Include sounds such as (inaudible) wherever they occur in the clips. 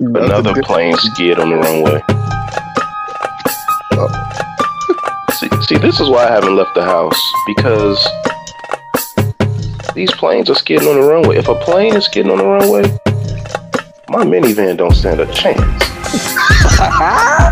Another plane skid on the runway. (laughs) See, see, this is why I haven't left the house because these planes are skidding on the runway. If a plane is skidding on the runway, my minivan don't stand a chance. (laughs)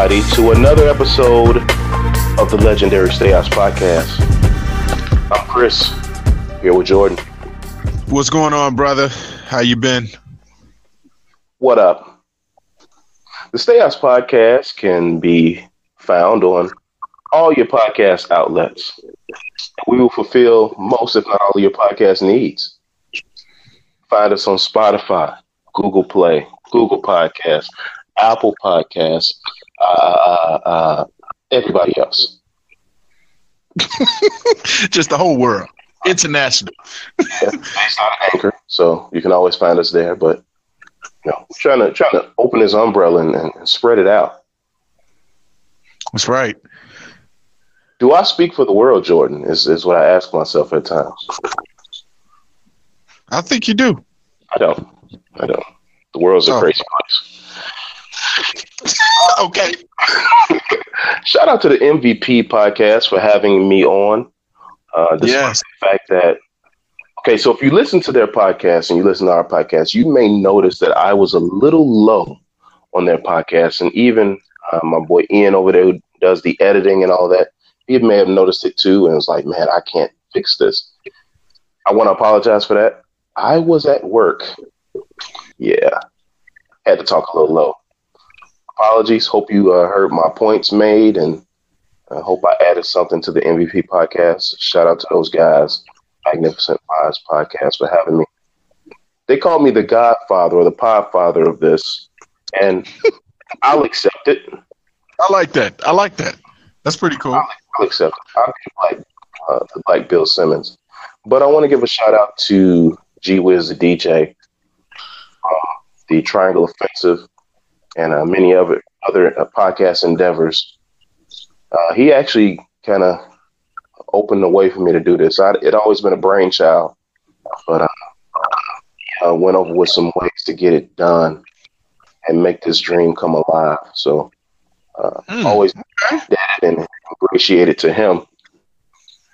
everybody, to another episode of the legendary Stay House Podcast. I'm Chris, here with Jordan. What's going on, brother? How you been? What up? The Stay House Podcast can be found on all your podcast outlets. We will fulfill most, if not all, of your podcast needs. Find us on Spotify, Google Play, Google Podcasts, Apple Podcasts, uh, uh, uh, everybody else. (laughs) Just the whole world, international. yeah, based Anchor, so you can always find us there. But you know, trying to trying to open this umbrella and, and spread it out. That's right. Do I speak for the world, Jordan? Is is what I ask myself at times. I think you do. I don't. I don't. The world's a Oh. crazy place. (laughs) (laughs) okay. (laughs) Shout out to the MVP podcast for having me on. Uh, Yes. the fact that, okay, so if you listen to their podcast and you listen to our podcast, you may notice that I was a little low on their podcast. And even uh, my boy Ian over there, who does the editing and all that, he may have noticed it too and was like, man, I can't fix this. I want to apologize for that. I was at work. Yeah. Had to talk a little low. Apologies. Hope you uh, heard my points made and I hope I added something to the MVP podcast. Shout out to those guys, Magnificent Pies podcast, for having me. They call me the godfather or the podfather of this, and (laughs) I'll accept it. I like that. I like that. That's pretty cool. I'll accept it. I'll be like, uh, like Bill Simmons. But I want to give a shout out to G Wiz, the DJ, uh, the Triangle Offensive, and uh, many other other uh, podcast endeavors. Uh, he actually kind of opened the way for me to do this. I, it always been a brainchild, but uh, I went over with some ways to get it done and make this dream come alive. So uh, Mm, always okay. that and appreciated to him.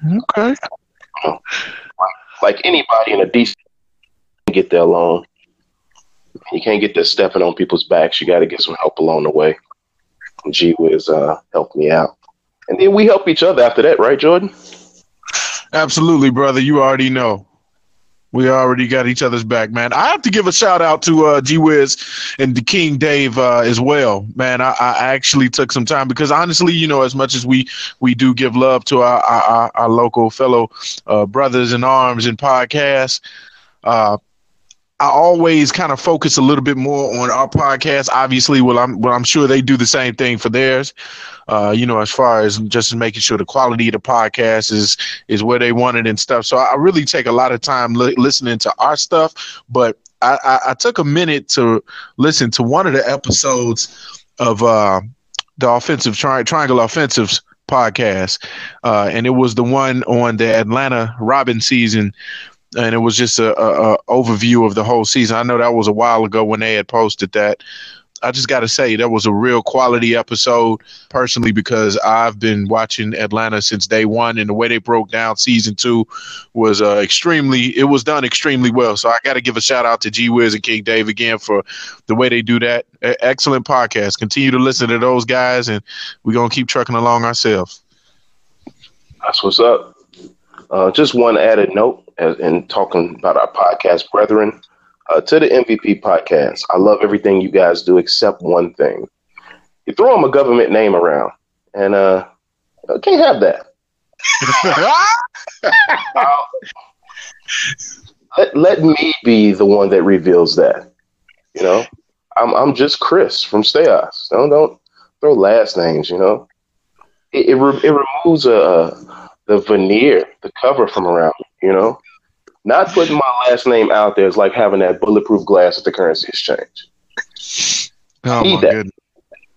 Okay. Like anybody in a decent get there alone. You can't get there stepping on people's backs. You got to get some help along the way. G Wiz uh, helped me out. And then we help each other after that, right, Jordan? Absolutely, brother. You already know. We already got each other's back, man. I have to give a shout out to uh, G Wiz and the King Dave uh, as well, man. I, I actually took some time because honestly, you know, as much as we we do give love to our our, our, our local fellow uh, brothers in arms and podcasts, uh, I always kind of focus a little bit more on our podcast. Obviously, well, I'm well, I'm sure they do the same thing for theirs. Uh, you know, as far as just making sure the quality of the podcast is is where they want it and stuff. So I really take a lot of time li- listening to our stuff. But I, I, I took a minute to listen to one of the episodes of uh, the offensive tri- triangle offensives podcast, uh, and it was the one on the Atlanta Robbin' season and it was just a, a, a overview of the whole season. I know that was a while ago when they had posted that. I just got to say that was a real quality episode personally because I've been watching Atlanta since day one, and the way they broke down season two was uh, extremely. It was done extremely well. So I got to give a shout out to G Wiz and King Dave again for the way they do that. E- excellent podcast. Continue to listen to those guys, and we're gonna keep trucking along ourselves. That's what's up. Uh, just one added note, as, in talking about our podcast brethren, uh, to the MVP podcast. I love everything you guys do except one thing. You throw them a government name around, and uh, I can't have that. (laughs) let, let me be the one that reveals that. You know, I'm I'm just Chris from Stayos. Don't don't throw last names. You know, it it, re- it removes a, the veneer, the cover from around. You know, not putting my last name out there is like having that bulletproof glass at the currency exchange. Oh my that. goodness.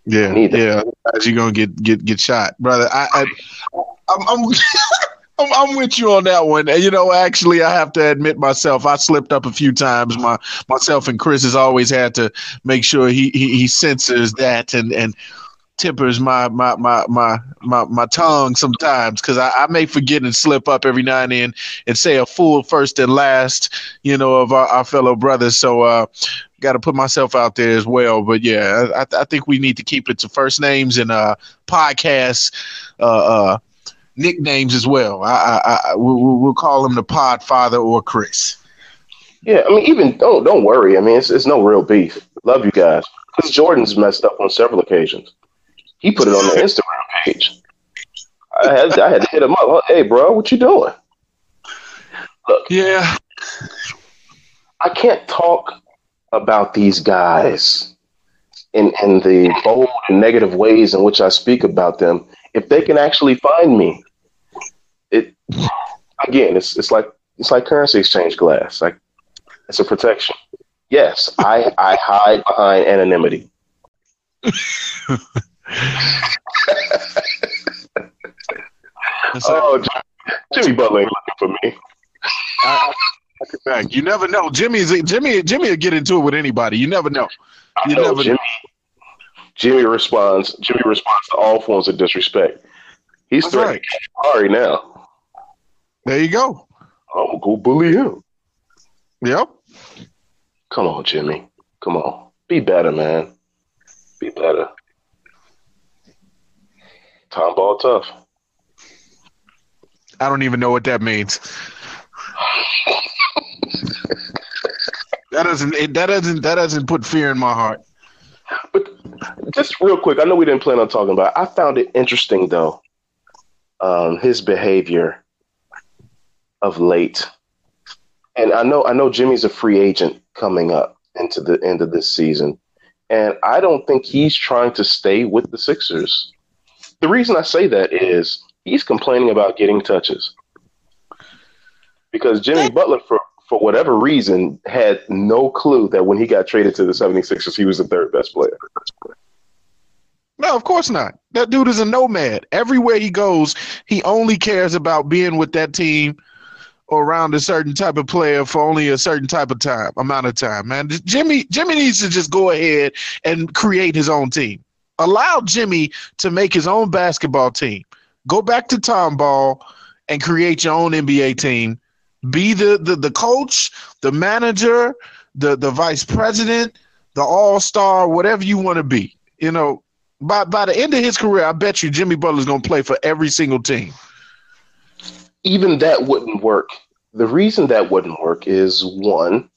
Yeah, yeah. You're gonna get get get shot, brother. I, I I'm, I'm (laughs) I'm, I'm, with you on that one. You know, actually, I have to admit myself, I slipped up a few times. My myself and Chris has always had to make sure he he, he censors that and and tempers my my my my my, my tongue sometimes because I, I may forget and slip up every now and then and say a full first and last, you know, of our, our fellow brothers. So uh got to put myself out there as well. But yeah, I, I think we need to keep it to first names and uh podcasts. Uh, uh nicknames as well. I, I, I we'll, we'll call him the Pod Father or Chris. Yeah, I mean, even don't don't worry. I mean, it's it's no real beef. Love you guys. Because Jordan's messed up on several occasions. He put it on the Instagram page. I had I had to hit him up. Hey, bro, what you doing? Look, yeah, I can't talk about these guys in in the bold and negative ways in which I speak about them if they can actually find me it again, it's it's like it's like currency exchange glass. Like it's a protection. Yes, I I hide behind anonymity. (laughs) oh, Jimmy Butler ain't looking for me. I, I you never know. Jimmy's Jimmy. Jimmy will get into it with anybody. You never know. You know, never Jimmy. Know. Jimmy responds. Jimmy responds to all forms of disrespect. He's That's threatening right. Sorry now. There you go. Oh, I'm gonna go bully him. Yep. Come on, Jimmy. Come on. Be better, man. Be better. Tomball tough. I don't even know what that means. that doesn't it, that doesn't that doesn't put fear in my heart. But just real quick, I know we didn't plan on talking about. It. I found it interesting though um, his behavior of late. And I know I know Jimmy's a free agent coming up into the end of this season. And I don't think he's trying to stay with the Sixers. The reason I say that is he's complaining about getting touches. Because Jimmy Butler, for, for whatever reason, had no clue that when he got traded to the 76ers, he was the third best player. No, of course not. That dude is a nomad. Everywhere he goes, he only cares about being with that team or around a certain type of player for only a certain type of time, amount of time. Man, Jimmy Jimmy needs to just go ahead and create his own team. Allow Jimmy to make his own basketball team. Go back to Tomball and create your own NBA team. Be the the, the coach, the manager, the the vice president, the all star, whatever you want to be. You know, by by the end of his career, I bet you Jimmy Butler's gonna play for every single team. Even that wouldn't work. The reason that wouldn't work is one,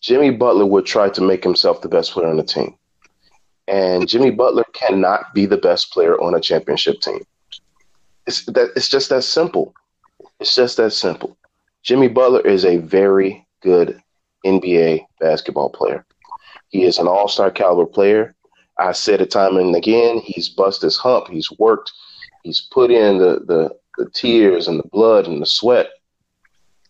Jimmy Butler would try to make himself the best player on the team. And Jimmy Butler cannot be the best player on a championship team. It's that it's just that simple. It's just that simple. Jimmy Butler is a very good NBA basketball player. He is an all-star caliber player. I said it time and again, he's bust his hump. He's worked. He's put in the, the, the tears and the blood and the sweat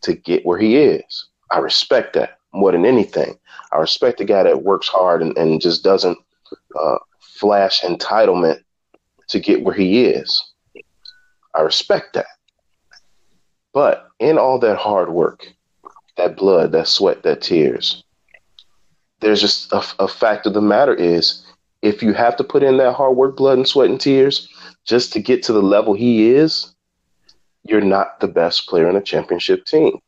to get where he is. I respect that more than anything. I respect the guy that works hard and, and just doesn't uh, flash entitlement to get where he is. I respect that. But in all that hard work, that blood, that sweat, that tears, there's just a, a fact of the matter is if you have to put in that hard work, blood and sweat and tears just to get to the level he is, you're not the best player in a championship team.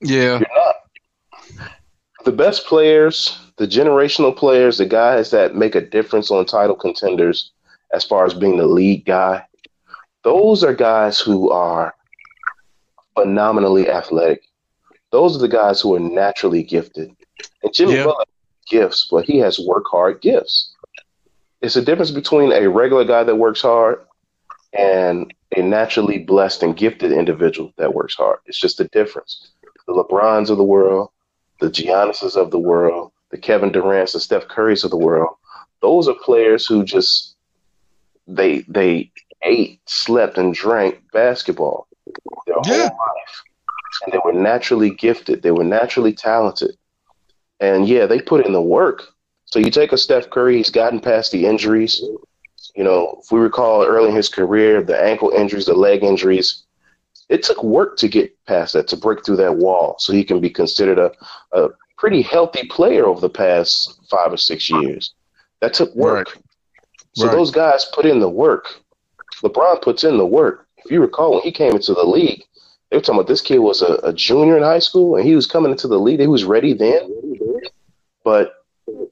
Yeah. You're not. The best players, the generational players, the guys that make a difference on title contenders as far as being the lead guy, those are guys who are phenomenally athletic. Those are the guys who are naturally gifted. And Jimmy yeah. Butler gifts, but he has work hard gifts. It's a difference between a regular guy that works hard and a naturally blessed and gifted individual that works hard. It's just a difference. The LeBrons of the world, the Giannis's of the world, the Kevin Durant's, the Steph Curry's of the world, those are players who just they they ate, slept, and drank basketball their yeah. whole life. And they were naturally gifted. They were naturally talented. And yeah, they put in the work. So you take a Steph Curry, he's gotten past the injuries. You know, if we recall early in his career, the ankle injuries, the leg injuries, it took work to get past that, to break through that wall so he can be considered a, a pretty healthy player over the past five or six years. That took work. Right. So right. those guys put in the work. LeBron puts in the work. If you recall, when he came into the league, they were talking about this kid was a, a junior in high school and he was coming into the league. He was ready then. But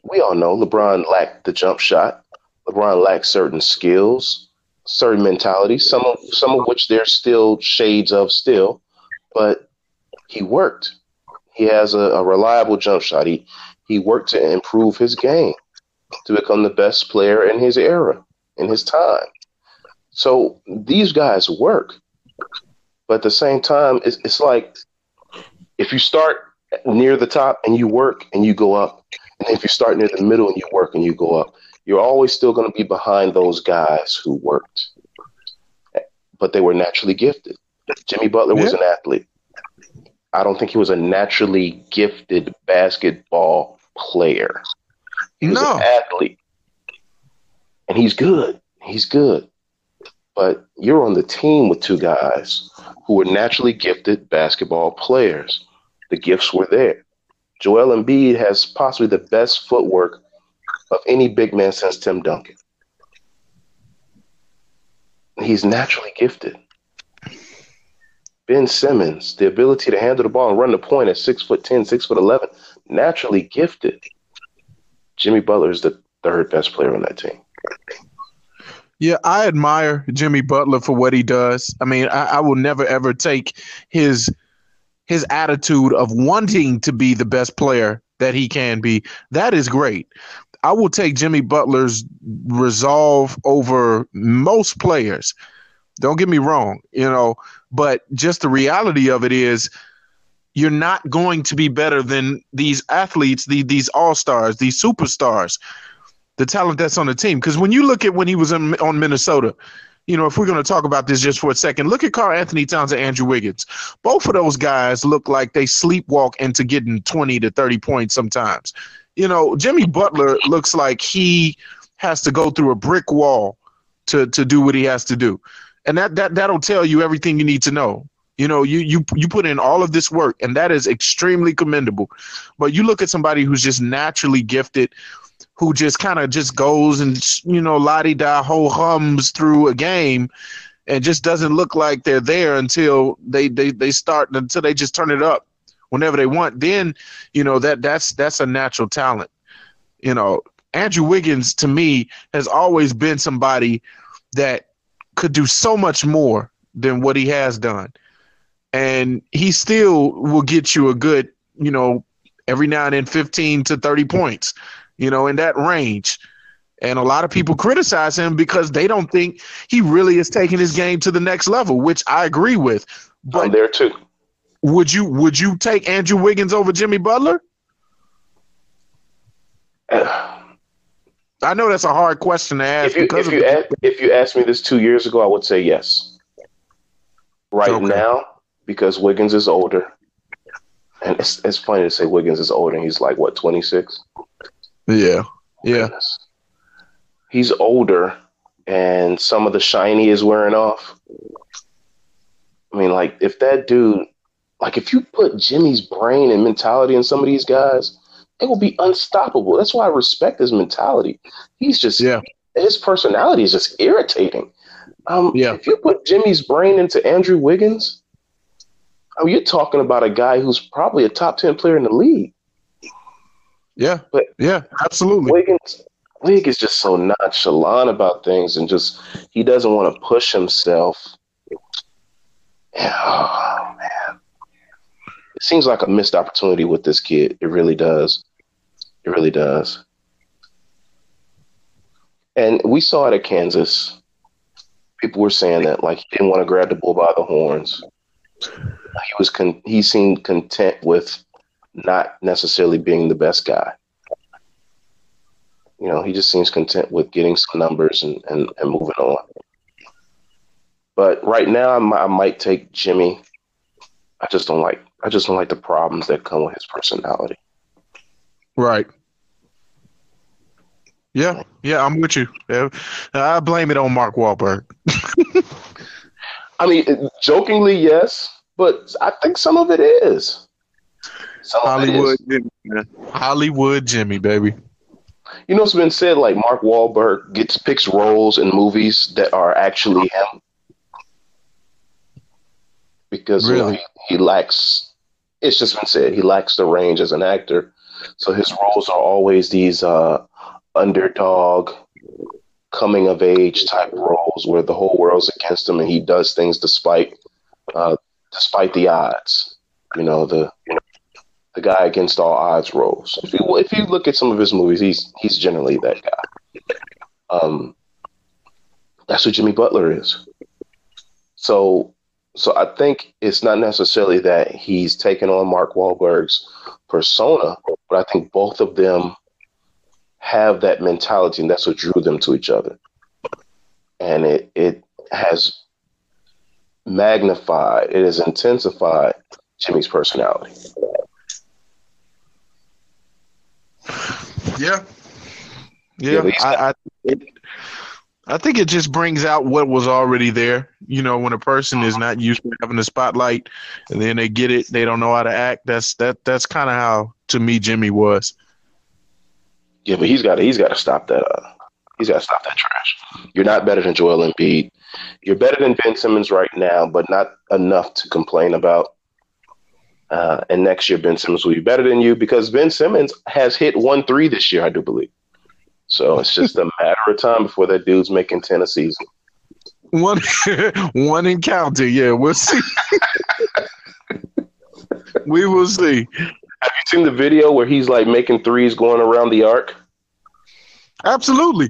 we all know LeBron lacked the jump shot. LeBron lacked certain skills, certain mentalities, some of some of which there's still shades of still, but he worked. He has a, a reliable jump shot. He he worked to improve his game to become the best player in his era, in his time. So these guys work. But at the same time, it's, it's like if you start near the top and you work and you go up, and if you start near the middle and you work and you go up, you're always still going to be behind those guys who worked, but they were naturally gifted. Jimmy Butler yeah. was an athlete. I don't think he was a naturally gifted basketball player. He was no. an athlete. And he's good. He's good. But you're on the team with two guys who were naturally gifted basketball players. The gifts were there. Joel Embiid has possibly the best footwork of any big man since Tim Duncan. He's naturally gifted. Ben Simmons, the ability to handle the ball and run the point at six foot ten, six foot eleven, naturally gifted. Jimmy Butler is the third best player on that team. Yeah, I admire Jimmy Butler for what he does. I mean, I, I, will never ever take his his attitude of wanting to be the best player that he can be. That is great. I will take Jimmy Butler's resolve over most players. Don't get me wrong, you know, but just the reality of it is you're not going to be better than these athletes, the, these all stars, these superstars, the talent that's on the team. Because when you look at when he was in, on Minnesota, you know, if we're going to talk about this just for a second, look at Karl-Anthony Towns and Andrew Wiggins. Both of those guys look like they sleepwalk into getting 20 to 30 points sometimes. You know, Jimmy Butler looks like he has to go through a brick wall to to do what he has to do. And that that that'll tell you everything you need to know. You know, you you you put in all of this work, and that is extremely commendable. But you look at somebody who's just naturally gifted, who just kind of just goes and you know lottie da ho hums through a game, and just doesn't look like they're there until they they they start until they just turn it up whenever they want. Then you know that that's that's a natural talent. You know, Andrew Wiggins to me has always been somebody that could do so much more than what he has done and he still will get you a good, you know, every now and then 15 to 30 points, you know, in that range. And a lot of people criticize him because they don't think he really is taking his game to the next level, which I agree with. But I'm there too. Would you would you take Andrew Wiggins over Jimmy Butler? I know that's a hard question to ask. If you, if you, ask, if you asked me this two years ago, I would say yes. Right okay. now, because Wiggins is older. And it's, it's funny to say Wiggins is older and he's like, what, 26? Yeah. Yeah. He's older and some of the shiny is wearing off. I mean, like, if that dude, like, if you put Jimmy's brain and mentality in some of these guys, it will be unstoppable. That's why I respect his mentality. He's just, yeah. his personality is just irritating. Um, yeah. If you put Jimmy's brain into Andrew Wiggins, mean, you're talking about a guy who's probably a top ten player in the league. Yeah, but yeah, absolutely. Wiggins, Wig is just so nonchalant about things, and just he doesn't want to push himself. Oh man, seems like a missed opportunity with this kid. It really does. It really does. And we saw it at Kansas. People were saying that like he didn't want to grab the bull by the horns. He was con- he seemed content with not necessarily being the best guy. You know, he just seems content with getting some numbers and, and, and moving on. But right now, I might, I might take Jimmy. I just don't like I just don't like the problems that come with his personality. Right. Yeah, yeah, I'm with you. Yeah. I blame it on Mark Wahlberg. (laughs) I mean, jokingly, yes, but I think some of it is. Some Hollywood, Jimmy, Hollywood Jimmy, baby. You know, it's been said like Mark Wahlberg gets picks roles in movies that are actually him because really? you know, he, he lacks. It's just been said he lacks the range as an actor, so his roles are always these uh, underdog, coming of age type roles where the whole world's against him and he does things despite uh, despite the odds. You know the the guy against all odds roles. If you if you look at some of his movies, he's he's generally that guy. Um, that's what Jimmy Butler is. So so I think it's not necessarily that he's taken on Mark Wahlberg's persona, but I think both of them have that mentality, and that's what drew them to each other. And it it has magnified, it has intensified Jimmy's personality. Yeah, yeah. yeah I, I, it, I think it just brings out what was already there. You know, when a person is not used to having the spotlight, and then they get it, they don't know how to act. That's that. That's kind of how, to me, Jimmy was. Yeah, but he's got to he's got to stop that. Uh, he's got to stop that trash. You're not better than Joel Embiid. You're better than Ben Simmons right now, but not enough to complain about. Uh, and next year, Ben Simmons will be better than you because Ben Simmons has hit one three this year, I do believe. So it's just a matter of time before that dude's making ten a season. One, (laughs) one encounter. Yeah, we'll see. (laughs) we will see. Have you seen the video where he's like making threes going around the arc? Absolutely.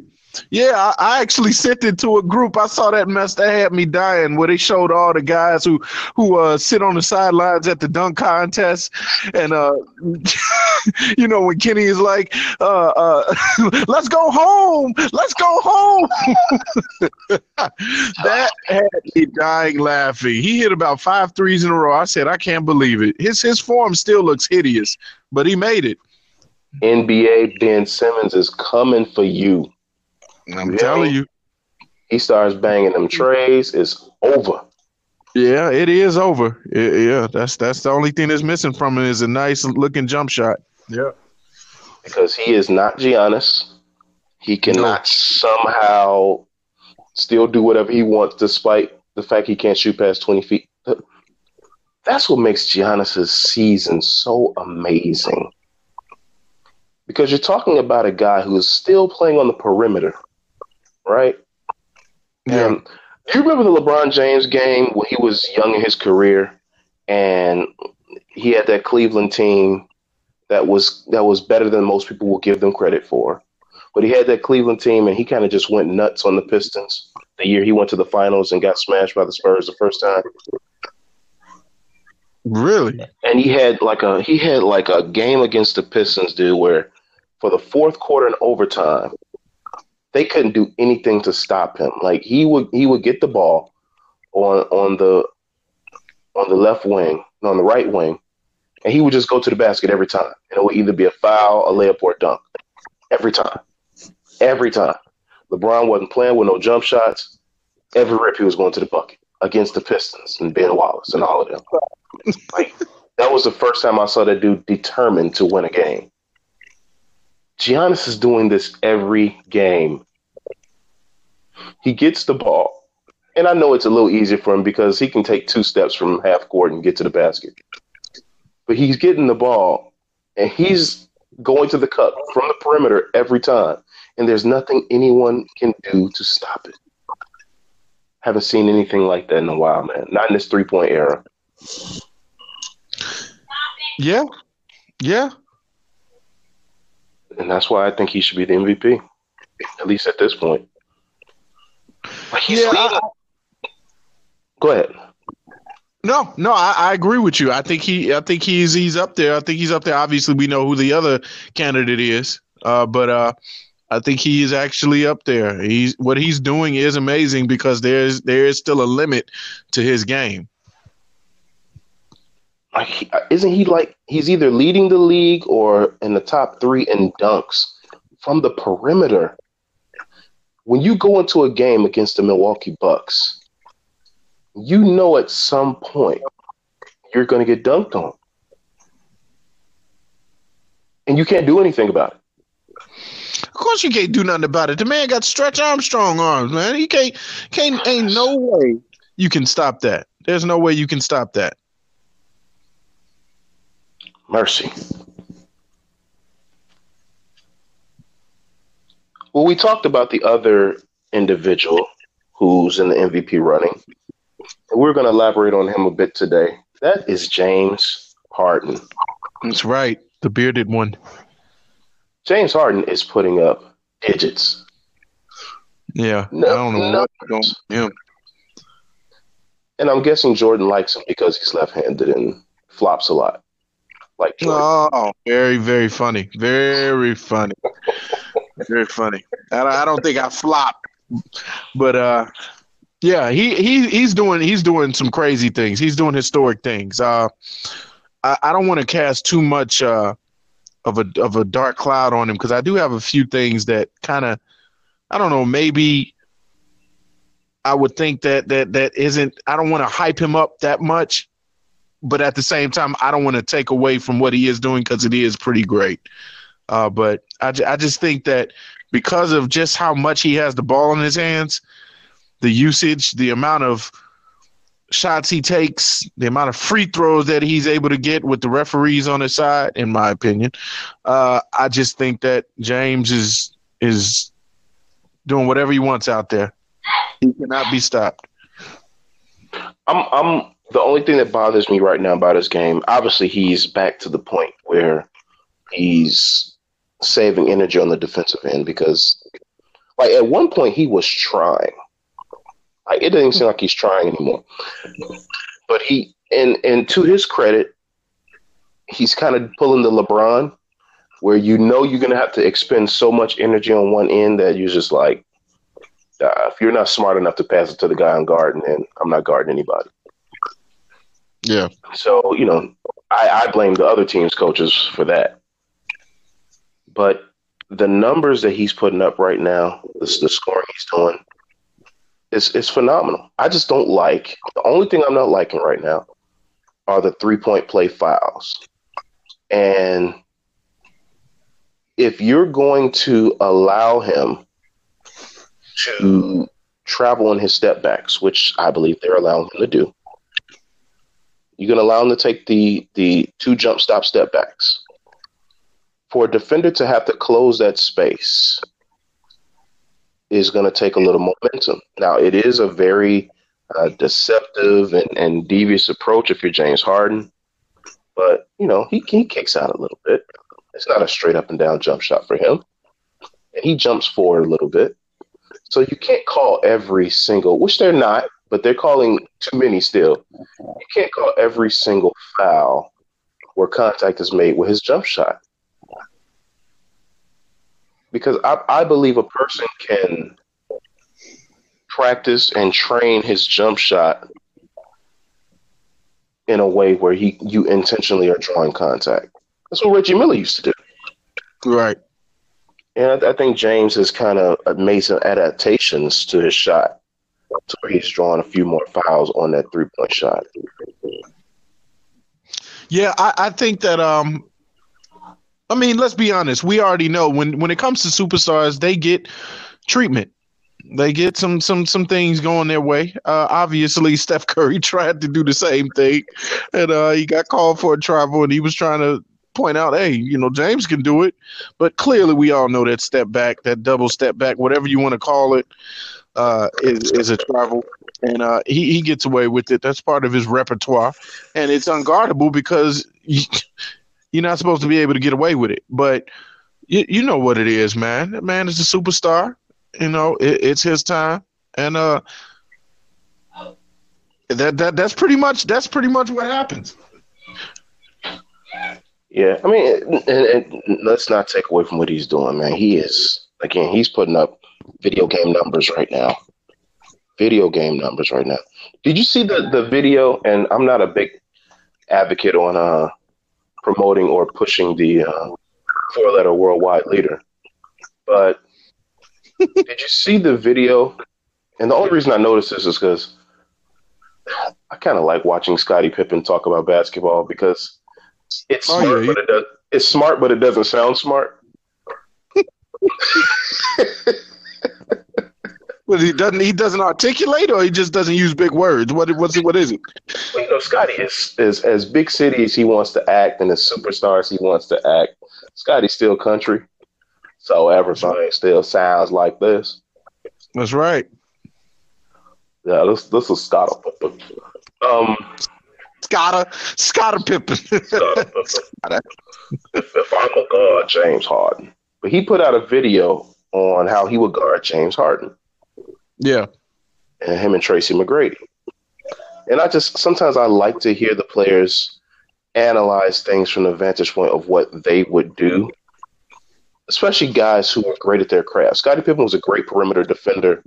Yeah, I, I, actually sent it to a group. I saw that mess that had me dying, where they showed all the guys who who uh, sit on the sidelines at the dunk contest, and uh, (laughs) you know when Kenny is like, uh, uh (laughs) "Let's go home, let's go home." (laughs) that had me dying laughing. He hit about five threes in a row. I said, "I can't believe it." His his form still looks hideous, but he made it. NBA Ben Simmons is coming for you. I'm yeah. telling you. He starts banging them treys, it's over. Yeah, it is over. It, yeah, that's that's the only thing that's missing from it is a nice looking jump shot. Yeah. Because he is not Giannis. He cannot no. somehow still do whatever he wants despite the fact he can't shoot past 20 feet. That's what makes Giannis's season so amazing. Because you're talking about a guy who is still playing on the perimeter right? Yeah. And do you remember the LeBron James game when he was young in his career, and he had that Cleveland team that was that was better than most people will give them credit for. But he had that Cleveland team, and he kind of just went nuts on the Pistons the year he went to the finals and got smashed by the Spurs the first time. Really? And he had like a he had like a game against the Pistons, dude, where for the fourth quarter and overtime, they couldn't do anything to stop him. Like he would he would get the ball on on the on the left wing, on the right wing, and he would just go to the basket every time. And it would either be a foul, a layup, or a dunk. Every time. Every time. LeBron wasn't playing with no jump shots. Every rip he was going to the bucket against the Pistons and Ben Wallace and all of them. like that was the first time I saw that dude determined to win a game. Giannis is doing this every game. He gets the ball, and I know it's a little easier for him because he can take two steps from half court and get to the basket. But he's getting the ball, and he's going to the cup from the perimeter every time, and there's nothing anyone can do to stop it. Haven't seen anything like that in a while, man. Not in this three point era. Yeah, yeah, and that's why I think he should be the MVP, at least at this point. he's yeah. I, Go ahead. No, no, I, I, agree with you. I think he, I think he's he's up there. I think he's up there. Obviously, we know who the other candidate is, uh, but uh, I think he is actually up there. He's what he's doing is amazing because there's there is still a limit to his game. Uh, isn't he like he's either leading the league or in the top three in dunks from the perimeter? When you go into a game against the Milwaukee Bucks, you know at some point you're going to get dunked on. And you can't do anything about it. Of course you can't do nothing about it. The man got stretch Armstrong arms, man. He can't can't ain't no way you can stop that. There's no way you can stop that. Mercy. Well, we talked about the other individual who's in the MVP running. We're going to elaborate on him a bit today. That is James Harden. That's right, the bearded one. James Harden is putting up digits. Yeah, no, I don't know no. what's going him. And I'm guessing Jordan likes him because he's left-handed and flops a lot. Like oh, very very funny, very funny, very funny. I, I don't think I flop, but uh, yeah, he he he's doing he's doing some crazy things. He's doing historic things. Uh, I, I don't want to cast too much uh of a of a dark cloud on him because I do have a few things that kind of I don't know maybe I would think that that that isn't I don't want to hype him up that much but at the same time I don't want to take away from what he is doing because it is pretty great uh, but I, I just think that because of just how much he has the ball in his hands the usage the amount of shots he takes, the amount of free throws that he's able to get with the referees on his side, in my opinion, uh, I just think that James is is doing whatever he wants out there. He cannot be stopped. I'm I'm the only thing that bothers me right now about his game. Obviously, he's back to the point where he's saving energy on the defensive end because, like, at one point he was trying like, it doesn't seem like he's trying anymore. But he, and and to his credit, he's kind of pulling the LeBron, where you know you're gonna have to expend so much energy on one end that you're just like, uh, if you're not smart enough to pass it to the guy on guard, then I'm not guarding anybody. Yeah. So you know, I, I blame the other team's coaches for that. But the numbers that he's putting up right now, the, the scoring he's doing, it's it's phenomenal. I just don't like the only thing I'm not liking right now are the three point play fouls. And if you're going to allow him to travel on his step backs, which I believe they're allowing him to do, you're going to allow him to take the the two jump stop step backs. For a defender to have to close that space is going to take a little momentum. Now, it is a very uh, deceptive and, and devious approach if you're James Harden, but you know he he kicks out a little bit. It's not a straight up and down jump shot for him, and he jumps forward a little bit. So you can't call every single, which they're not, but they're calling too many still. You can't call every single foul where contact is made with his jump shot because I, I believe a person can practice and train his jump shot in a way where he you intentionally are drawing contact. That's what Reggie Miller used to do. Right. And I, I think James has kind of made some adaptations to his shot where he's drawing a few more fouls on that three point shot. Yeah, I, I think that um I mean, let's be honest. We already know when when it comes to superstars, they get treatment. They get some some some things going their way. Uh, obviously, (laughs) Steph Curry tried to do the same thing, and uh, he got called for a travel, and he was trying to point out, hey, you know, James can do it. But clearly, we all know that step back, that double step back, whatever you want to call it. Uh, is is a travel, and uh, he he gets away with it. That's part of his repertoire, and it's unguardable because you, (laughs) you're not supposed to be able to get away with it. But you, you know what it is, man. That man is a superstar. You know, it, it's his time, and uh, that that that's pretty much that's pretty much what happens. Yeah, I mean, and, and let's not take away from what he's doing, man. He is again, he's putting up video game numbers right now. Video game numbers right now. Did you see the the video? And I'm not a big advocate on uh promoting or pushing the uh, four letter worldwide leader, but (laughs) did you see the video? And the only reason I noticed this is because I kind of like watching Scottie Pippen talk about basketball because it's Oh, smart, yeah, but it does, it's smart, but it doesn't sound smart. (laughs) Well, he doesn't he doesn't articulate, or he just doesn't use big words. What what's it? What is it? Well, you know, Scottie is, is as big cities he wants to act and as superstars he wants to act. Scottie's still country, so everything still sounds like this. That's right. Yeah, this this is Scottie. Um, Scotta Scotta Pippen. (laughs) if, if I'm a guard, James Harden. But he put out a video on how he would guard James Harden yeah. and him and Tracy McGrady. And I just sometimes I like to hear the players analyze things from the vantage point of what they would do, especially guys who are great at their craft. Scottie Pippen was a great perimeter defender,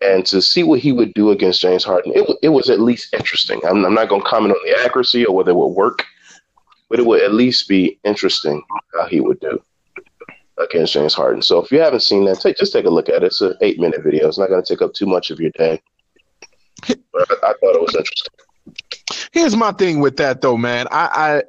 and to see what he would do against James Harden, it, it was at least interesting. I'm, I'm not going to comment on the accuracy or whether it would work, but it would at least be interesting how he would do against James Harden. So if you haven't seen that, take just take a look at it. It's an eight minute video. It's not going to take up too much of your day. But I, I thought it was interesting. Here's my thing with that though, man. I I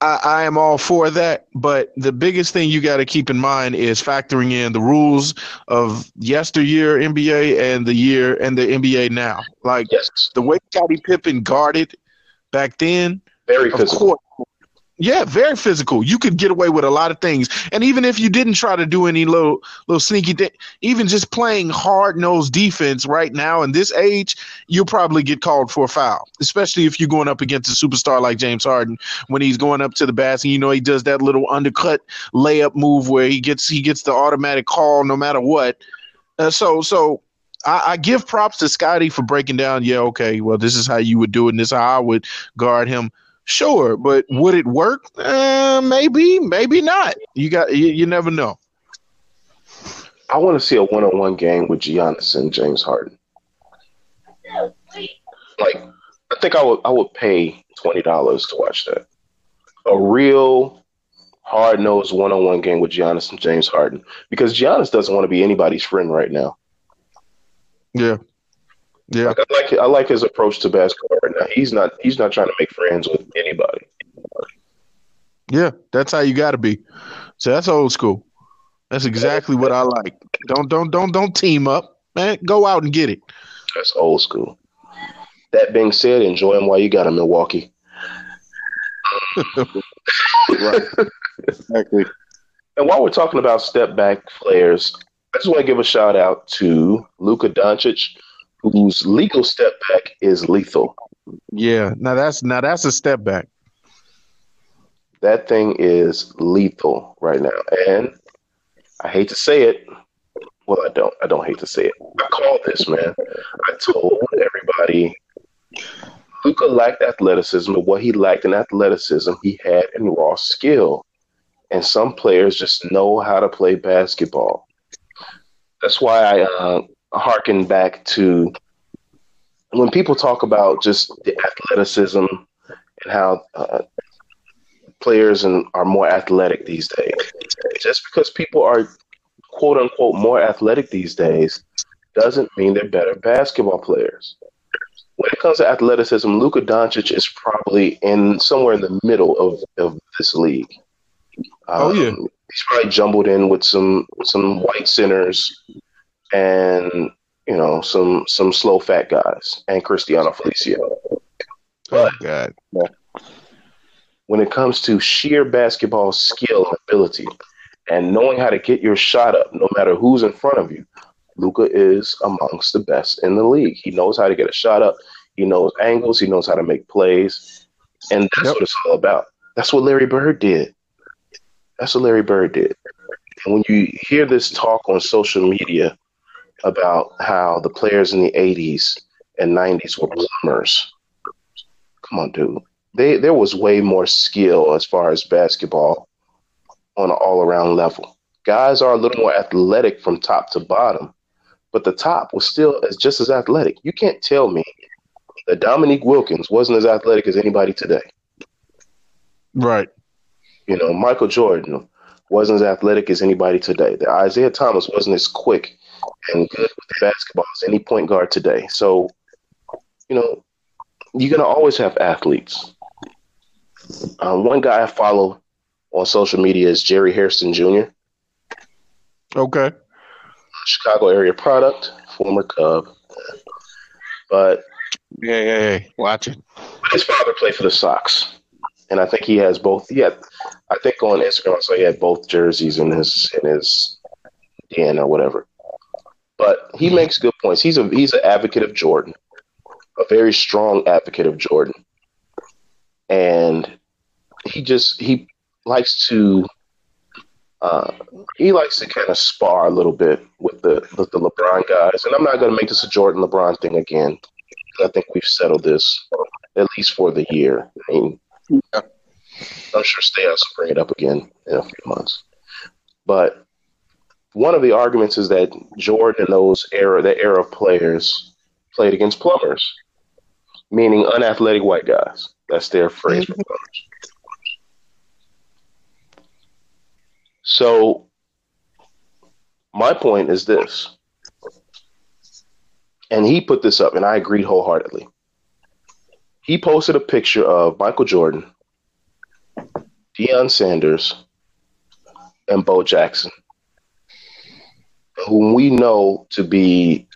I, I am all for that, but the biggest thing you got to keep in mind is factoring in the rules of yesteryear NBA and the year and the NBA now. Like Yes, the way Scottie Pippen guarded back then, very of physical. course. Yeah, very physical. You could get away with a lot of things, and even if you didn't try to do any little little sneaky thing, even just playing hard nosed defense right now in this age, you'll probably get called for a foul. Especially if you're going up against a superstar like James Harden when he's going up to the basket. You know he does that little undercut layup move where he gets he gets the automatic call no matter what. Uh, so so I, I give props to Scottie for breaking down. Yeah, okay, well this is how you would do it, and this is how I would guard him. Sure, but would it work? Uh, maybe, maybe not. You got you, you never know. I want to see a one on one game with Giannis and James Harden. Like, I think I would I would pay twenty dollars to watch that. A real hard nosed one on one game with Giannis and James Harden. Because Giannis doesn't want to be anybody's friend right now. Yeah, yeah, Like I like I like his approach to basketball right now. He's not he's not trying to make friends with anybody. yeah. That's how you got to be. So that's old school. That's exactly what I like. Don't don't don't don't team up, man. Go out and get it. That's old school. That being said, enjoy him while you got him, Milwaukee. (laughs) Right. Exactly. And while we're talking about step back players, I just want to give a shout out to Luka Doncic, whose legal step back is lethal. Yeah. Now that's now that's a step back. That thing is lethal right now. And I hate to say it. Well, I don't. I don't hate to say it. I called this, man. I told everybody Luka lacked athleticism, but what he lacked in athleticism, he had in raw skill. And some players just know how to play basketball. That's why I uh, harken back to when people talk about just the athleticism and how uh, players and are more athletic these days. Just because people are quote unquote more athletic these days doesn't mean they're better basketball players. When it comes to athleticism, Luka Doncic is probably in somewhere in the middle of, of this league. Oh, yeah. he's probably jumbled in with some some white centers and you know some some slow fat guys and Cristiano Felicio. Oh But God. when it comes to sheer basketball skill and ability and knowing how to get your shot up no matter who's in front of you, Luka is amongst the best in the league. He knows how to get a shot up. He knows angles. He knows how to make plays, and that's yep. what it's all about. That's what Larry Bird did. That's what Larry Bird did. And when you hear this talk on social media about how the players in the 80s and 90s were plumbers, come on, dude. They, there was way more skill as far as basketball on an all around level. Guys are a little more athletic from top to bottom, but the top was still as just as athletic. You can't tell me that Dominique Wilkins wasn't as athletic as anybody today. Right. You know, Michael Jordan wasn't as athletic as anybody today. The Isiah Thomas wasn't as quick and good with basketball as any point guard today. So, you know, you're gonna always have athletes. Um, one guy I follow on social media is Jerry Hairston Jr. Okay. Chicago area product, former Cub. But yeah, yeah, yeah. Watch it. His father played for the Sox, and I think he has both. Yeah, I think on Instagram, I saw he had both jerseys in his in his den or whatever. But he makes good points. He's a he's an advocate of Jordan, a very strong advocate of Jordan, and he just he likes to uh, he likes to kind of spar a little bit with the with the LeBron guys, and I'm not going to make this a Jordan LeBron thing again. I think we've settled this at least for the year. I mean. I'm sure Stay will bring it up again in a few months. But one of the arguments is that Jordan those era, that era of players, played against plumbers, meaning unathletic white guys. That's their phrase for plumbers. So, my point is this, and he put this up, and I agreed wholeheartedly. He posted a picture of Michael Jordan, Deion Sanders, and Bo Jackson, whom we know to be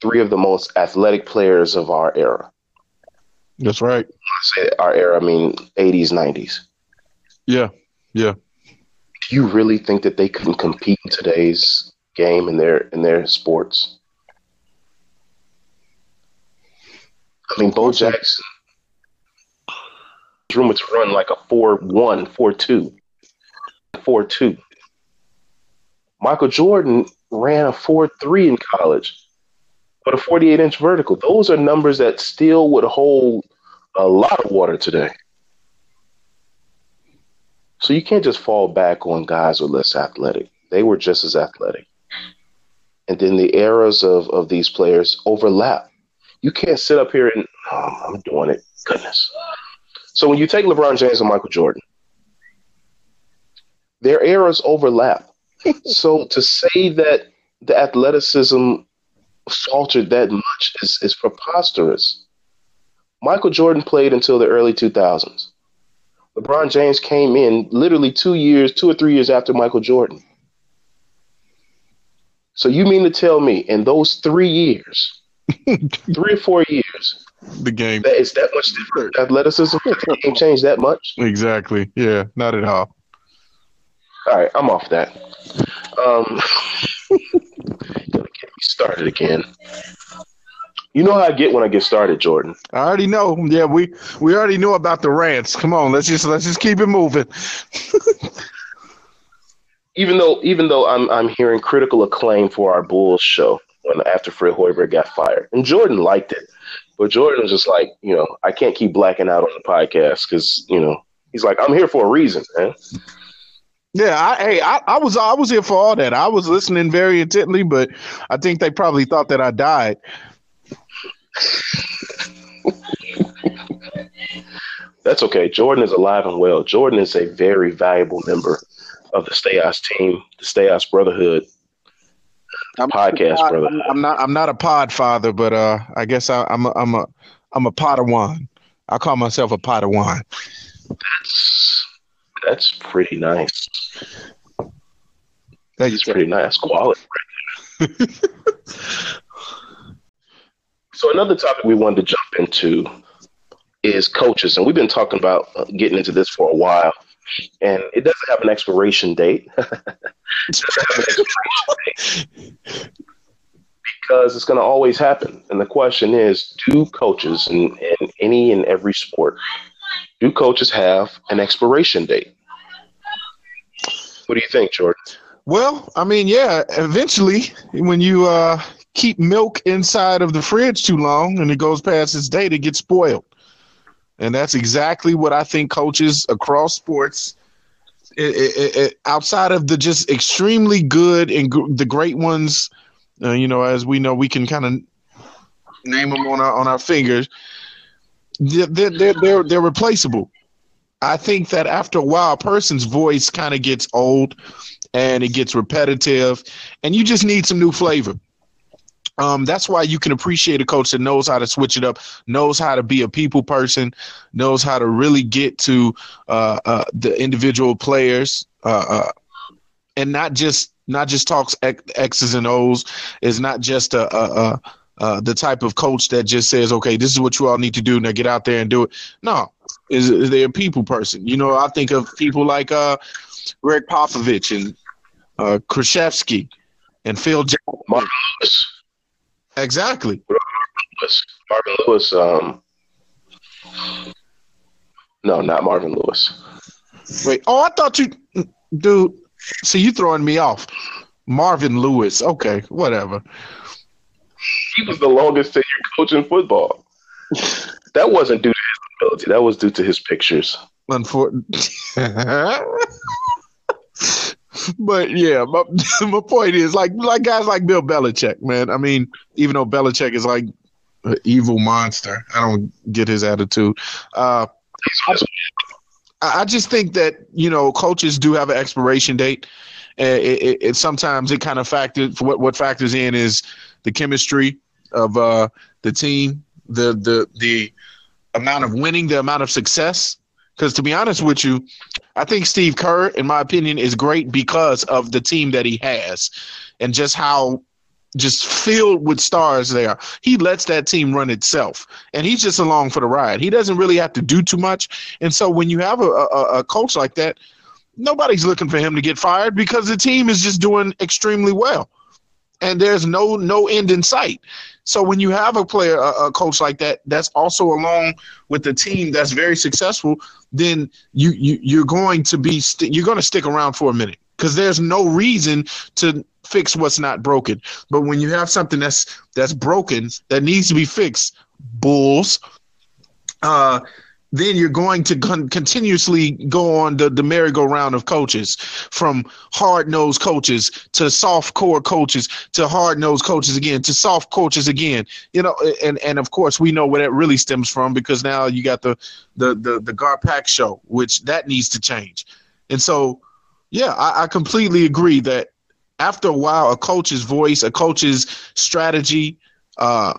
three of the most athletic players of our era. That's right. When I say our era, I mean 80s, 90s. Yeah, yeah do you really think that they couldn't compete in today's game in their in their sports? I mean, Bo Jackson rumored to run like a 4-1, 4-2, 4-2. Michael Jordan ran a 4-3 in college, but a 48-inch vertical. Those are numbers that still would hold a lot of water today. So you can't just fall back on guys who are less athletic. They were just as athletic. And then the eras of, of these players overlap. You can't sit up here and, oh, I'm doing it. Goodness. So when you take LeBron James and Michael Jordan, their eras overlap. So to say that the athleticism faltered that much is, is preposterous. Michael Jordan played until the early 2000s. LeBron James came in literally two years, two or three years after Michael Jordan. So you mean to tell me in those three years, (laughs) three or four years, the game that is that much different athleticism? the (laughs) game changed that much? Exactly. Yeah, not at all. All right, I'm off that. Um, gonna get me started again. You know how I get when I get started, Jordan. I already know. Yeah, we we already knew about the rants. Come on, let's just let's just keep it moving. (laughs) even though even though I'm I'm hearing critical acclaim for our Bulls show when after Fred Hoiberg got fired, and Jordan liked it, but Jordan was just like, you know, I can't keep blacking out on the podcast because you know he's like, I'm here for a reason, man. Yeah, I, hey, I, I was I was here for all that. I was listening very intently, but I think they probably thought that I died. That's okay. Jordan is alive and well. Jordan is a very valuable member of the Stayos team, the Stayos Brotherhood I'm podcast pod, brother. I'm, I'm, not. I'm not a pod father, but uh, I guess I, am a, I'm a. I'm a Padawan. I call myself a Padawan. That's that's pretty nice. That's pretty nice quality. Right (laughs) So another topic we wanted to jump into is coaches, and we've been talking about getting into this for a while, and it doesn't have an expiration date. (laughs) expiration date. because it's going to always happen. And the question is, do coaches in, in any and every sport, do coaches have an expiration date? What do you think, Jordan? Well, I mean, yeah, eventually when you uh, keep milk inside of the fridge too long and it goes past its date, it gets spoiled. And that's exactly what I think coaches across sports, it, it, it, outside of the just extremely good and the great ones, uh, you know, as we know, we can kind of name them on our on our fingers. They're, they're they're they're replaceable. I think that after a while, a person's voice kind of gets old and it gets repetitive, and you just need some new flavor. Um, that's why you can appreciate a coach that knows how to switch it up, knows how to be a people person, knows how to really get to uh, uh, the individual players, uh, uh and not just not just talks X's and O's. Is not just a, a, a uh, the type of coach that just says, "Okay, this is what you all need to do. Now get out there and do it." No, is, is they a people person? You know, I think of people like uh, Gregg Popovich and uh, Krzyzewski and Phil Jackson. Marvin Lewis. Exactly. Lewis. Marvin Lewis. Um, no, not Marvin Lewis. Wait. Oh, I thought you, dude. See, you throwing me off. Marvin Lewis. Okay, whatever. He was the longest tenured coach in football. that wasn't due to his ability. That was due to his pictures. (laughs) But yeah, my, (laughs) my point is like like guys like Bill Belichick, man. I mean, even though Belichick is like an evil monster, I don't get his attitude. Uh, I, I just think that you know coaches do have an expiration date. It, it, it sometimes it kind of factors what what factors in is the chemistry of uh, the team, the the the amount of winning, the amount of success. Because to be honest with you, I think Steve Kerr, in my opinion, is great because of the team that he has and just how just filled with stars there. He lets that team run itself, and he's just along for the ride. He doesn't really have to do too much. And so when you have a, a, a coach like that, nobody's looking for him to get fired because the team is just doing extremely well and there's no no end in sight. So when you have a player, a, a, coach like that, that's also along with the team that's very successful, then you, you you're going to be you st- you're going to stick around for a minute because there's no reason to fix what's not broken. But when you have something that's that's broken that needs to be fixed, bulls, uh, then you're going to con- continuously go on the, the merry-go-round of coaches from hard-nosed coaches to soft core coaches to hard-nosed coaches again to soft coaches again. You know and and of course we know where that really stems from because now you got the the the, the garpax show which that needs to change. And so yeah I, I completely agree that after a while a coach's voice a coach's strategy uh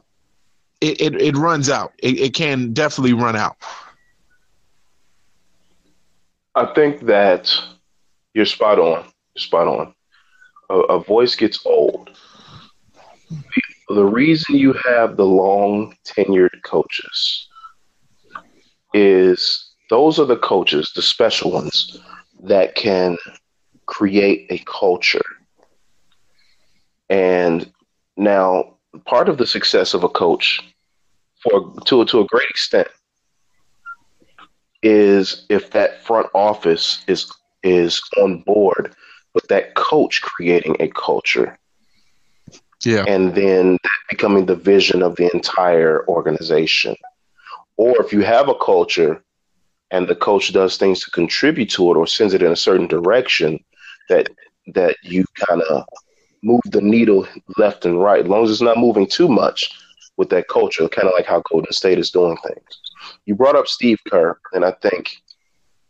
it, it, it runs out. It, it can definitely run out I think that you're spot on. You're spot on. A, a voice gets old. The reason you have the long tenured coaches is those are the coaches, the special ones, that can create a culture. And now, part of the success of a coach, for to to a great extent, is if that front office is is on board with that coach creating a culture. Yeah. And then becoming the vision of the entire organization. Or if you have a culture and the coach does things to contribute to it or sends it in a certain direction that that you kind of move the needle left and right, as long as it's not moving too much with that culture, kind of like how Golden State is doing things you brought up Steve Kerr, and I think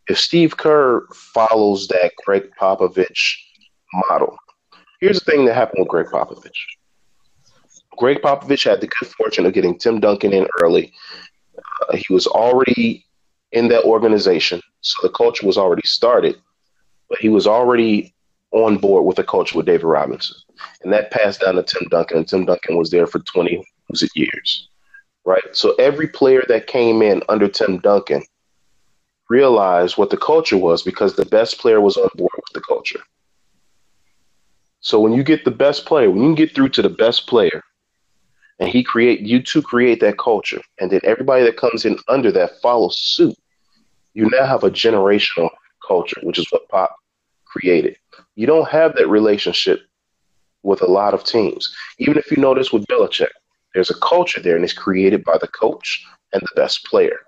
if Steve Kerr follows that Gregg Popovich model, here's the thing that happened with Gregg Popovich. Gregg Popovich had the good fortune of getting Tim Duncan in early. Uh, he was already in that organization, so the culture was already started, but he was already on board with the culture with David Robinson. And that passed down to Tim Duncan, and Tim Duncan was there for 20 was it years right? So every player that came in under Tim Duncan realized what the culture was because the best player was on board with the culture. So when you get the best player, when you get through to the best player, and he create you two create that culture, and then everybody that comes in under that follows suit. You now have a generational culture, which is what Pop created. You don't have that relationship with a lot of teams. Even if you notice with Belichick, there's a culture there, and it's created by the coach and the best player,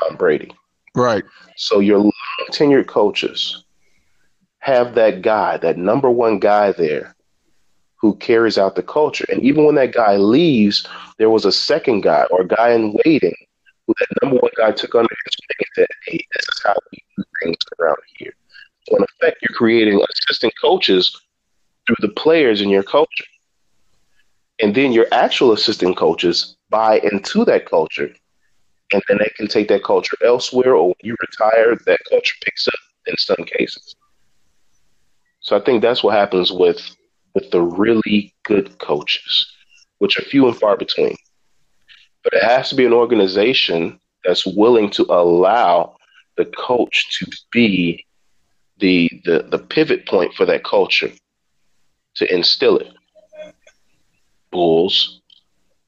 Tom Brady. Right. So your long tenured coaches have that guy, that number one guy there who carries out the culture. And even when that guy leaves, there was a second guy or guy in waiting who that number one guy took under his wing and said, hey, this is how we do things around here. So in effect, you're creating assistant coaches through the players in your culture. And then your actual assistant coaches buy into that culture. And then they can take that culture elsewhere, or when you retire, that culture picks up in some cases. So I think that's what happens with with the really good coaches, which are few and far between. But it has to be an organization that's willing to allow the coach to be the the, the pivot point for that culture to instill it. Bulls.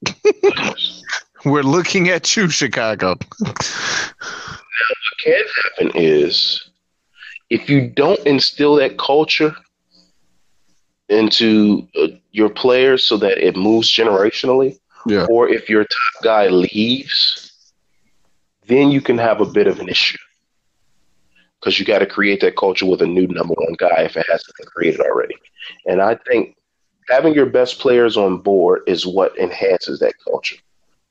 (laughs) We're looking at you, Chicago. now, what can happen is if you don't instill that culture into uh, your players so that it moves generationally, Yeah. or if your top guy leaves, then you can have a bit of an issue because you got to create that culture with a new number one guy if it hasn't been created already. And I think having your best players on board is what enhances that culture.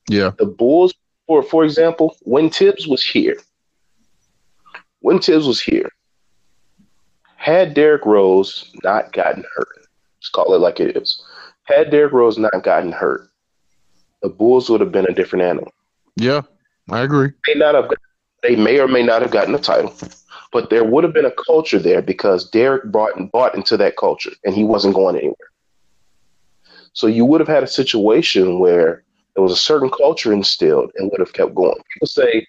Yeah. The Bulls, for for example, when Thibs was here, when Thibs was here, had Derrick Rose not gotten hurt, let's call it like it is, had Derrick Rose not gotten hurt, the Bulls would have been a different animal. Yeah. I agree. May not have, they may or may not have gotten a title, but there would have been a culture there because Derrick brought and bought into that culture, and he wasn't going anywhere. So you would have had a situation where there was a certain culture instilled and would have kept going. People say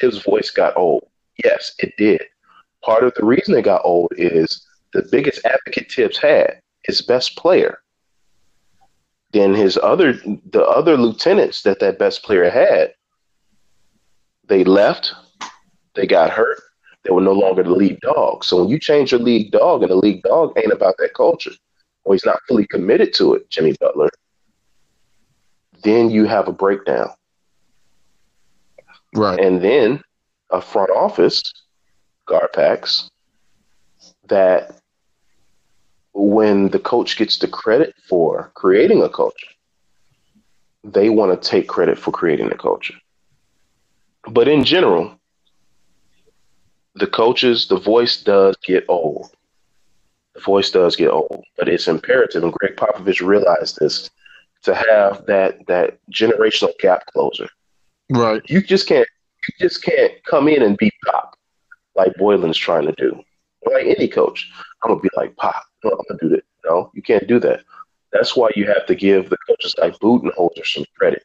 Thibs' voice got old. Yes, it did. Part of the reason it got old is the biggest advocate Thibs had, his best player. Then his other, the other lieutenants that that best player had, they left, they got hurt, they were no longer the lead dog. So when you change your lead dog and the lead dog ain't about that culture, or he's not fully committed to it, Jimmy Butler, then you have a breakdown. Right. And then a front office, Garpax, that when the coach gets the credit for creating a culture, they want to take credit for creating the culture. But in general, the coaches, the voice does get old. The voice does get old, but it's imperative, and Gregg Popovich realized this, to have that that generational gap closer. Right. You just can't you just can't come in and be pop like Boylen's trying to do. Like any coach, I'm gonna be like pop. No, I'm gonna do that. No, you can't do that. That's why you have to give the coaches like Budenholzer some credit.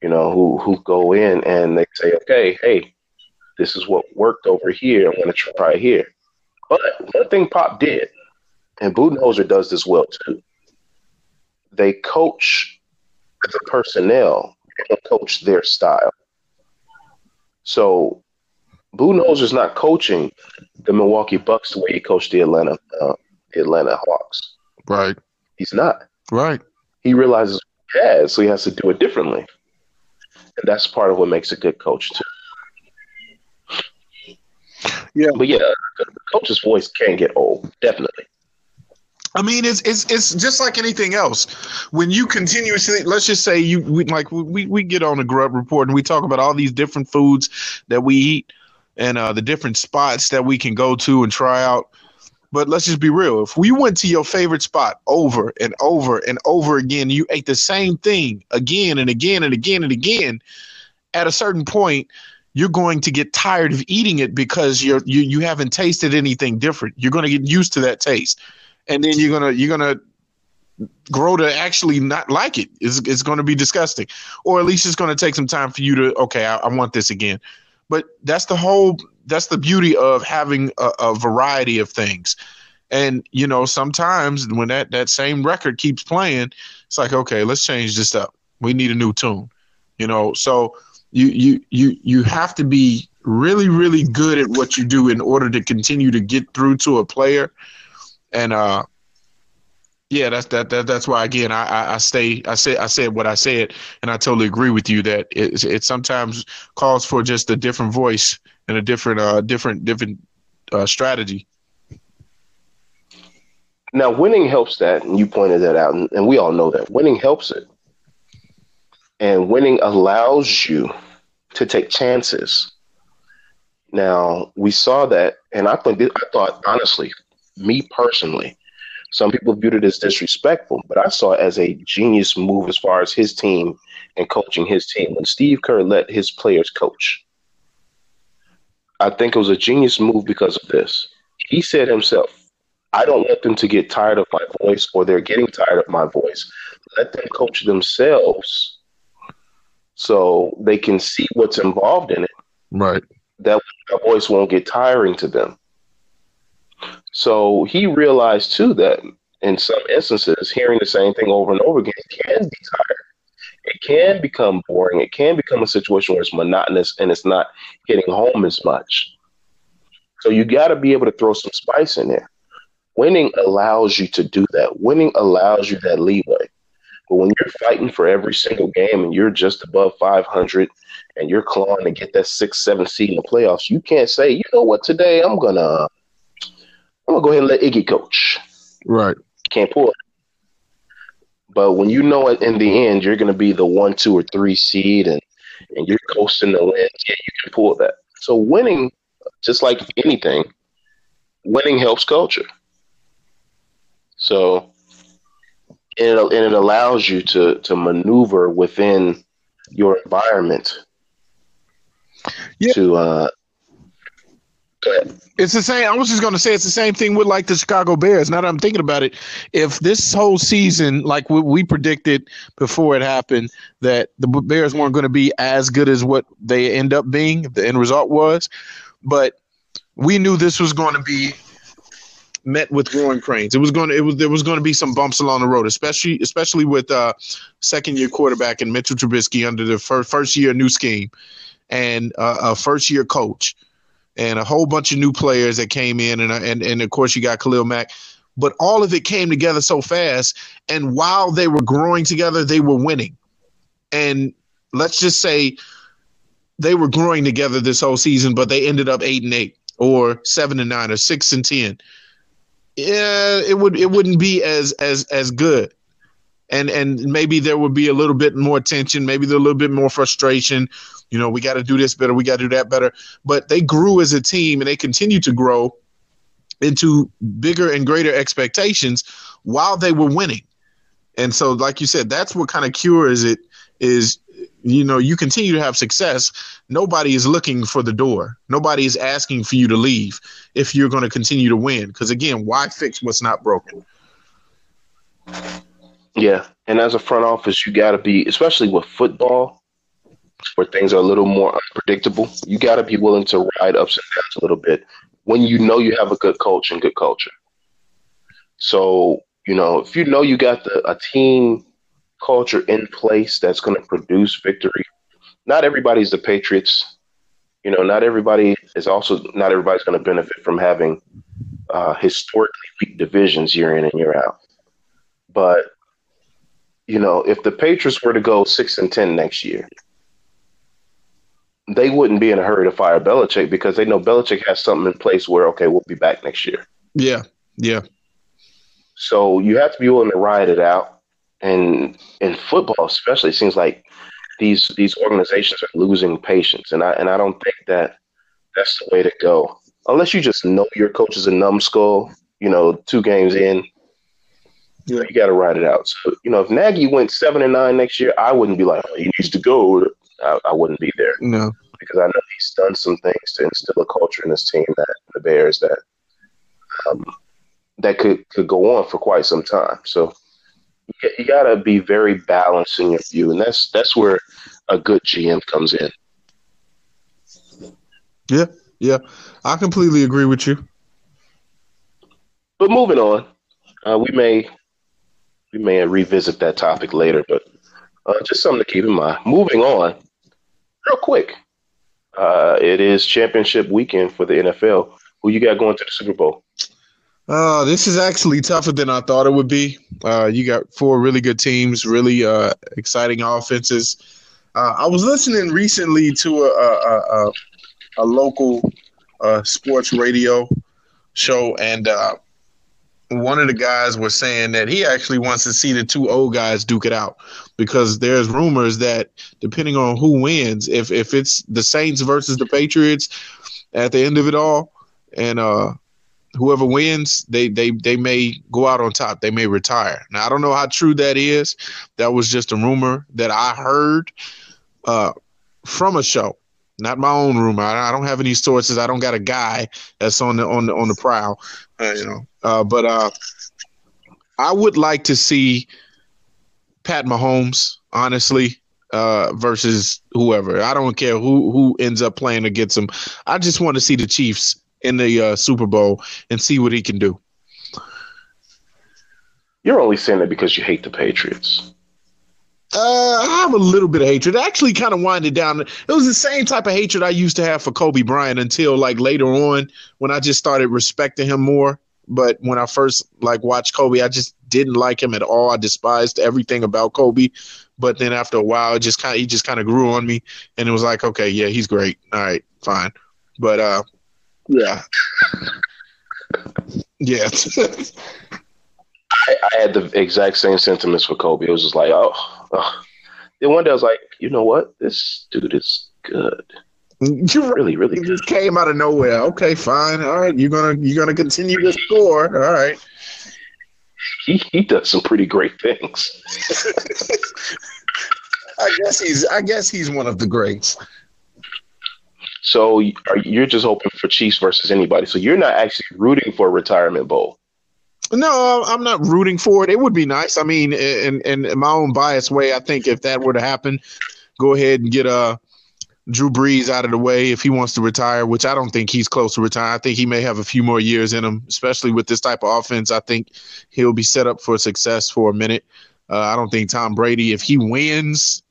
You know, who who go in and they say, okay, hey, this is what worked over here. I'm gonna try here. But one thing Pop did, and Budenholzer does this well too. They coach the personnel and coach their style. So Budenholzer's not coaching the Milwaukee Bucks the way he coached the Atlanta uh, the Atlanta Hawks. Right. He's not. Right. He realizes he has, so he has to do it differently. And that's part of what makes a good coach too. Yeah. But yeah, the coach's voice can get old, definitely. I mean, it's it's it's just like anything else. When you continuously, let's just say you we, like we we get on a grub report and we talk about all these different foods that we eat and uh, the different spots that we can go to and try out. But let's just be real. If we went to your favorite spot over and over and over again, you ate the same thing again and again and again and again. At a certain point, you're going to get tired of eating it because you're you you haven't tasted anything different. You're going to get used to that taste and then you're gonna you're gonna grow to actually not like it. It's, it's going to be disgusting, or at least it's going to take some time for you to okay, I, I want this again. But that's the whole that's the beauty of having a, a variety of things. And you know, sometimes when that that same record keeps playing, It's like, okay, let's change this up. We need a new tune. You know, so you you you you have to be really really good at what you do in order to continue to get through to a player. And uh yeah, that's that, that that's why again I, I, I stay I said I said what I said and I totally agree with you that it it sometimes calls for just a different voice and a different uh different different uh, strategy. Now, winning helps that, and you pointed that out, and, and we all know that winning helps it, and winning allows you to take chances. Now, we saw that, and I think I thought honestly, me personally, some people viewed it as disrespectful, but I saw it as a genius move as far as his team and coaching his team. When Steve Kerr let his players coach, I think it was a genius move because of this. He said himself, I don't want them to get tired of my voice or they're getting tired of my voice. Let them coach themselves so they can see what's involved in it. Right. That voice won't get tiring to them. So he realized too that in some instances, hearing the same thing over and over again can be tired. It can become boring. It can become a situation where it's monotonous and it's not hitting home as much. So you got to be able to throw some spice in there. Winning allows you to do that. Winning allows you that leeway. But when you're fighting for every single game and you're just above 500 and you're clawing to get that six, seven seed in the playoffs, you can't say, you know what, today I'm gonna, I'm gonna go ahead and let Iggy coach. Right. Can't pull it. But when you know it in the end, you're gonna be the one, two, or three seed, and and you're coasting the wins. Yeah, you can pull that. So winning, just like anything, winning helps culture. So it, and it allows you to to maneuver within your environment. Yeah. To uh, it's the same. I was just going to say it's the same thing with like the Chicago Bears. Now that I'm thinking about it, if this whole season, like we, we predicted before it happened, that the Bears weren't going to be as good as what they end up being, the end result was, but we knew this was going to be met with growing cranes. It was going to, it was there was going to be some bumps along the road, especially especially with uh, second year quarterback and Mitchell Trubisky under the first first year new scheme and uh, a first year coach and a whole bunch of new players that came in and and and of course you got Khalil Mack. But all of it came together so fast, and while they were growing together, they were winning. And let's just say they were growing together this whole season, but they ended up eight and eight, or seven and nine, or six and ten yeah, it would it wouldn't be as as as good. And and maybe there would be a little bit more tension, maybe a little bit more frustration. You know, we got to do this better, we got to do that better. But they grew as a team and they continue to grow into bigger and greater expectations while they were winning. And so, like you said, that's what kind of cures it is you know you continue to have success nobody is looking for the door. Nobody is asking for you to leave if you're going to continue to win. Because again why fix what's not broken? Yeah and as a front office you got to be especially with football where things are a little more unpredictable you got to be willing to ride ups and downs a little bit when you know you have a good coach and good culture. So you know if you know you got the, a team culture in place that's going to produce victory. Not everybody's the Patriots. You know, not everybody is also not everybody's going to benefit from having uh, historically weak divisions year in and year out. But you know, if the Patriots were to go six and ten next year, they wouldn't be in a hurry to fire Belichick because they know Belichick has something in place where okay, we'll be back next year. Yeah, yeah. So you have to be willing to ride it out and in football especially it seems like these these organizations are losing patience. And i and i don't think that that's the way to go. Unless you just know your coach is a numbskull you know two games in you know you got to ride it out. So you know if nagy went seven and nine next year i wouldn't be like oh, he needs to go. I, I wouldn't be there. No. Because i know he's done some things to instill a culture in his team that the bears that um, that could could go on for quite some time. So you got to be very balanced in your view, and that's that's where a good GM comes in. Yeah, yeah, I completely agree with you. But moving on, uh, we may we may revisit that topic later, but uh, just something to keep in mind. Moving on, real quick. Uh, it is championship weekend for the NFL. Who you got going to the Super Bowl? Uh, this is actually tougher than I thought it would be. Uh, you got four really good teams, really uh, exciting offenses. Uh, I was listening recently to a a, a, a local uh, sports radio show, and uh, one of the guys was saying that he actually wants to see the two old guys duke it out because there's rumors that depending on who wins, if if it's the Saints versus the Patriots at the end of it all, and uh, whoever wins, they they they may go out on top. They may retire. Now I don't know how true that is. That was just a rumor that I heard uh, from a show, not my own rumor. I, I, don't have any sources. I don't got a guy that's on the on the on the prowl, uh, you know. Uh, but uh, I would like to see Pat Mahomes, honestly, uh, versus whoever. I don't care who who ends up playing against him. I just want to see the Chiefs in the uh, Super Bowl and see what he can do. You're only saying that because you hate the Patriots. Uh, I have a little bit of hatred. I actually kind of winded down. It was the same type of hatred I used to have for Kobe Bryant until like later on when I just started respecting him more. But when I first like watched Kobe, I just didn't like him at all. I despised everything about Kobe. But then after a while, it just kind of he just kind of grew on me, and it was like, okay, yeah, he's great. All right, fine. But uh, yeah. yeah. I, I, had the exact same sentiments for Kobe. It was just like, oh, oh. Then one day I was like, you know what? This dude is good. You really, really good. just came out of nowhere. Okay, fine. All right, you're gonna you're gonna continue to score. All right. He he does some pretty great things. (laughs) I guess he's I guess he's one of the greats. So you're just hoping for Chiefs versus anybody. So you're not actually rooting for a retirement bowl. No, I'm not rooting for it. It would be nice. I mean, in in my own biased way, I think if that were to happen, go ahead and get uh Drew Brees out of the way if he wants to retire, which I don't think he's close to retire. I think he may have a few more years in him, especially with this type of offense. I think he'll be set up for success for a minute. Uh, I don't think Tom Brady, if he wins,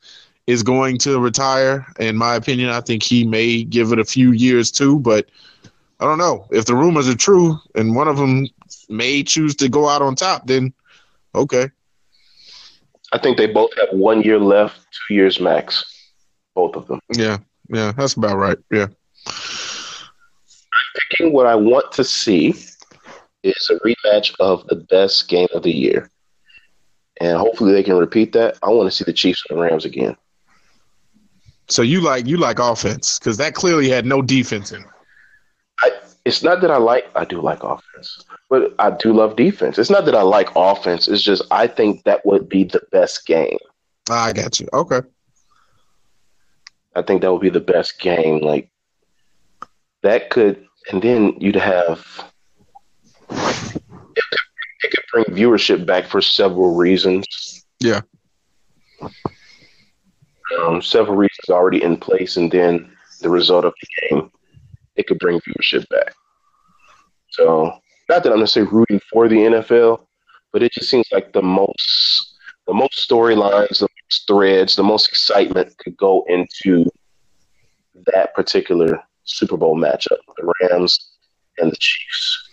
is going to retire. In my opinion, I think he may give it a few years too, but I don't know. If the rumors are true and one of them may choose to go out on top, then okay. I think they both have one year left, two years max. Both of them. Yeah, yeah, that's about right. Yeah. I'm picking what I want to see is a rematch of the best game of the year. And hopefully they can repeat that. I want to see the Chiefs and the Rams again. So you like you like offense because that clearly had no defense in it. I, it's not that I like I do like offense, but I do love defense. It's not that I like offense. It's just I think that would be the best game. I got you. Okay. I think that would be the best game. Like that could, and then you'd have it could, it could bring viewership back for several reasons. Yeah um, several reasons already in place, and then the result of the game, it could bring viewership back. So, not that I'm necessarily rooting for the NFL, but it just seems like the most, the most storylines, the most threads, the most excitement could go into that particular Super Bowl matchup: the Rams and the Chiefs.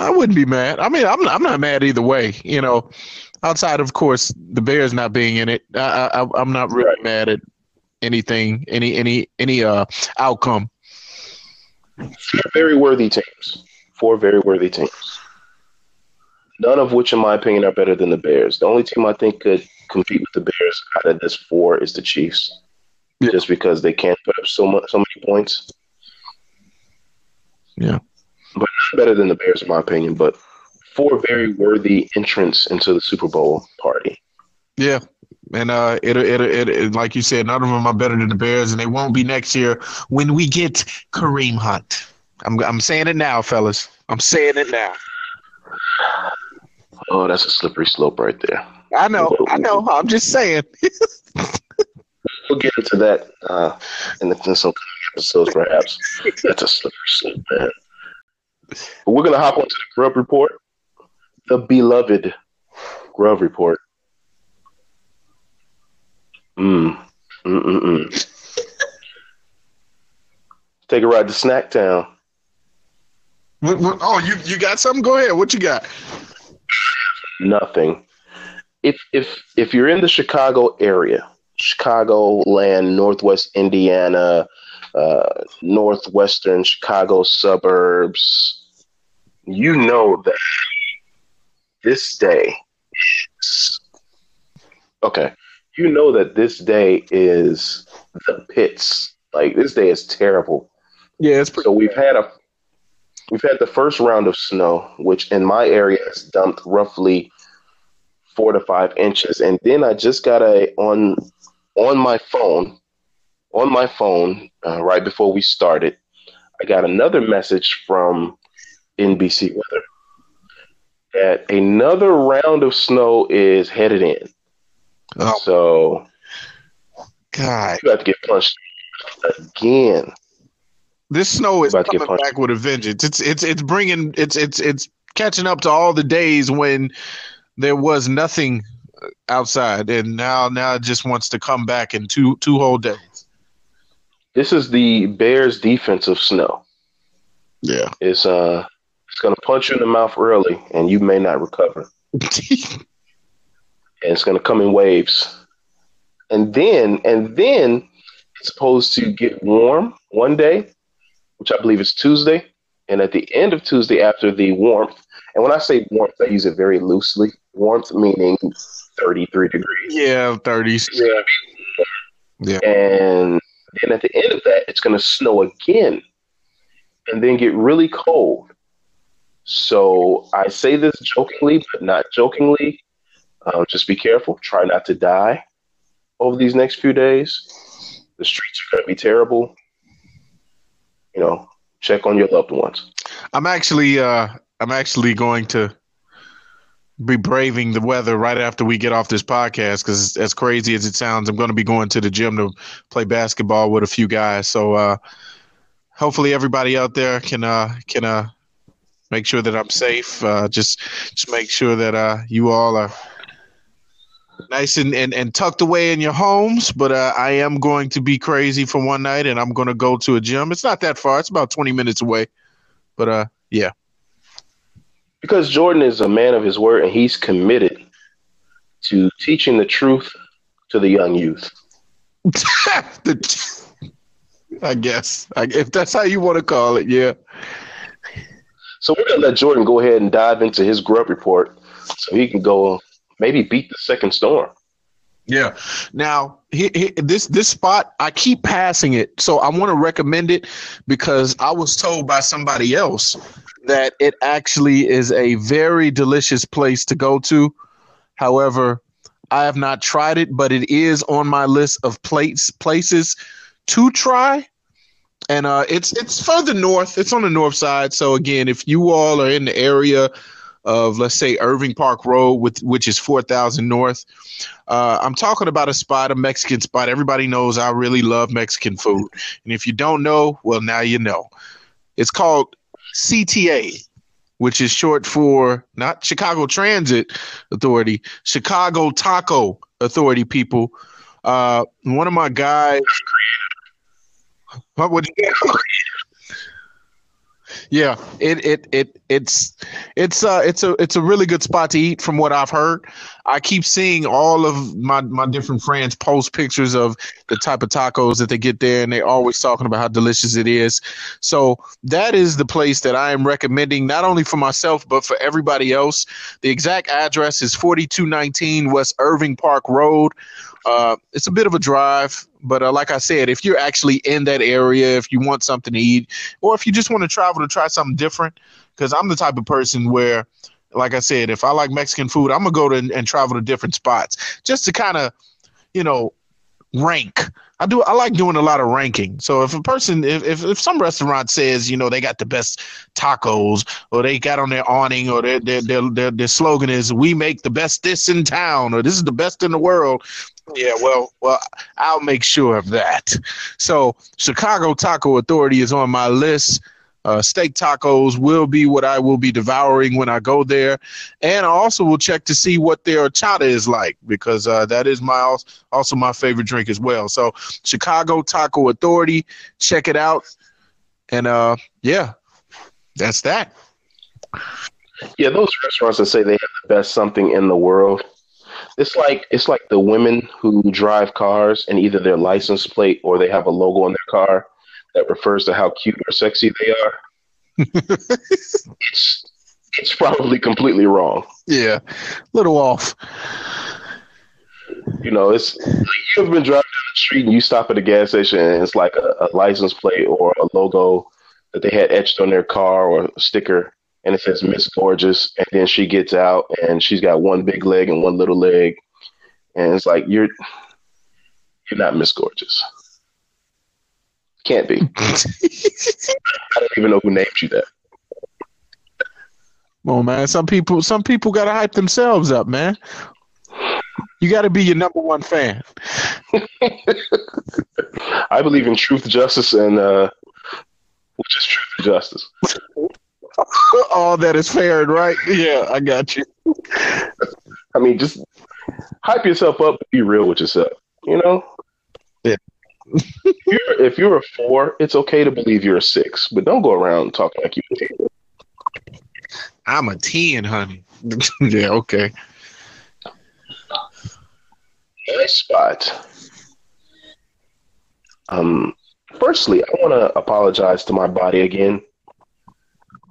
I wouldn't be mad. I mean, I'm I'm not mad either way. You know, outside of course the Bears not being in it, I, I am not really mad at anything, any any any uh outcome. Four very worthy teams. Four very worthy teams. None of which, in my opinion, are better than the Bears. The only team I think could compete with the Bears out of this four is the Chiefs, yeah. just because they can't put up so much, so many points. Yeah, better than the Bears, in my opinion. But four very worthy entrants into the Super Bowl party. Yeah. And uh, it, it, it, it, like you said, none of them are better than the Bears, and they won't be next year when we get Kareem Hunt. I'm, I'm saying it now, fellas. I'm saying it now. Oh, that's a slippery slope right there. I know, I know. I'm just saying. (laughs) we'll get into that uh, in, the, in some episodes, perhaps. That's a slippery slope, man. We're gonna hop onto the Grub Report the beloved Grub report. Mm. Mm-mm-mm. Take a ride to Snacktown. Oh, you you got something? Go ahead. What you got? Nothing. If if if you're in the Chicago area, Chicago land, Northwest Indiana, uh, northwestern Chicago suburbs, you know that this day is okay. You know that this day is the pits. Like this day is terrible. Yeah, it's pretty. So we've had a we've had the first round of snow, which in my area has dumped roughly four to five inches, and then I just got a on on my phone on my phone uh, right before we started. I got another message from NBC Weather that another round of snow is headed in. Oh. So, God, you have to get punched again. This snow is coming back with a vengeance. It's it's it's bringing it's it's it's catching up to all the days when there was nothing outside, and now now it just wants to come back in two two whole days. This is the Bears' defensive snow. Yeah, it's uh it's gonna punch you in the mouth early, and you may not recover. (laughs) and it's gonna come in waves, and then and then it's supposed to get warm one day which I believe is Tuesday. And at the end of Tuesday, after the warmth, and when I say warmth, I use it very loosely. Warmth meaning 33 degrees. Yeah, 30s. Yeah. Yeah. And then at the end of that, it's going to snow again and then get really cold. So I say this jokingly, but not jokingly. Uh, just be careful. Try not to die over these next few days. The streets are going to be terrible you know, check on your loved ones. I'm actually uh I'm actually going to be braving the weather right after we get off this podcast because as crazy as it sounds, I'm going to be going to the gym to play basketball with a few guys. So uh, hopefully everybody out there can uh, can uh, make sure that I'm safe. Uh, just just make sure that uh, you all are nice and, and, and tucked away in your homes. But uh, I am going to be crazy for one night, and I'm going to go to a gym. It's not that far; it's about 20 minutes away. But uh, yeah. Because Jordan is a man of his word, and he's committed to teaching the truth to the young youth. (laughs) I guess, I, if that's how you want to call it, yeah. So we're gonna let Jordan go ahead and dive into his grub report, so he can go maybe beat the second storm. Yeah. Now, he, he, this this spot, I keep passing it, so I want to recommend it because I was told by somebody else that it actually is a very delicious place to go to. However, I have not tried it, but it is on my list of plates places to try. And uh, it's it's further north. It's on the north side. So again, if you all are in the area of let's say Irving Park Road, with which is four thousand north. Uh, I'm talking about a spot, a Mexican spot. Everybody knows I really love Mexican food, and if you don't know, well, now you know. It's called CTA, which is short for not Chicago Transit Authority, Chicago Taco Authority. People, uh, one of my guys. What would you? (laughs) Yeah, it it it it's it's uh it's a it's a really good spot to eat from what I've heard. I keep seeing all of my my different friends post pictures of the type of tacos that they get there and they're always talking about how delicious it is. So that is the place that I am recommending not only for myself but for everybody else. The exact address is 4219 West Irving Park Road. Uh, it's a bit of a drive, but uh, like I said, if you're actually in that area, if you want something to eat, or if you just want to travel to try something different, because I'm the type of person where, like I said, if I like Mexican food, I'm gonna go to and, and travel to different spots just to kind of, you know, rank. I do. I like doing a lot of ranking. So if a person, if, if, if some restaurant says, you know, they got the best tacos, or they got on their awning, or their their their their, their slogan is "We make the best this in town," or "This is the best in the world," yeah, well, well, I'll make sure of that. So Chicago Taco Authority is on my list. Uh, steak tacos will be what I will be devouring when I go there, and I also will check to see what their chata is like because uh, that is my also my favorite drink as well. So Chicago Taco Authority, check it out, and uh, yeah, that's that. Yeah, those restaurants that say they have the best something in the world. It's like it's like the women who drive cars and either their license plate or they have a logo on their car that refers to how cute or sexy they are. (laughs) it's it's probably completely wrong. Yeah, a little off. You know, it's you've been driving down the street and you stop at a gas station and it's like a, a license plate or a logo that they had etched on their car or a sticker and it says Miss Gorgeous, and then she gets out and she's got one big leg and one little leg, and it's like you're you're not Miss Gorgeous. Can't be. (laughs) I don't even know who named you that. Well, man, some people some people gotta hype themselves up, man. You got to be your number one fan. (laughs) I believe in truth, justice, and uh, which is truth and justice. (laughs) (laughs) All that is fair and right. Yeah, I got you. I mean, just hype yourself up. Be real with yourself. You know. Yeah. if, you're, if you're a four, it's okay to believe you're a six, but don't go around talking like you're a ten. I'm a ten, honey. (laughs) yeah. Okay. Nice spot. Um. Firstly, I want to apologize to my body again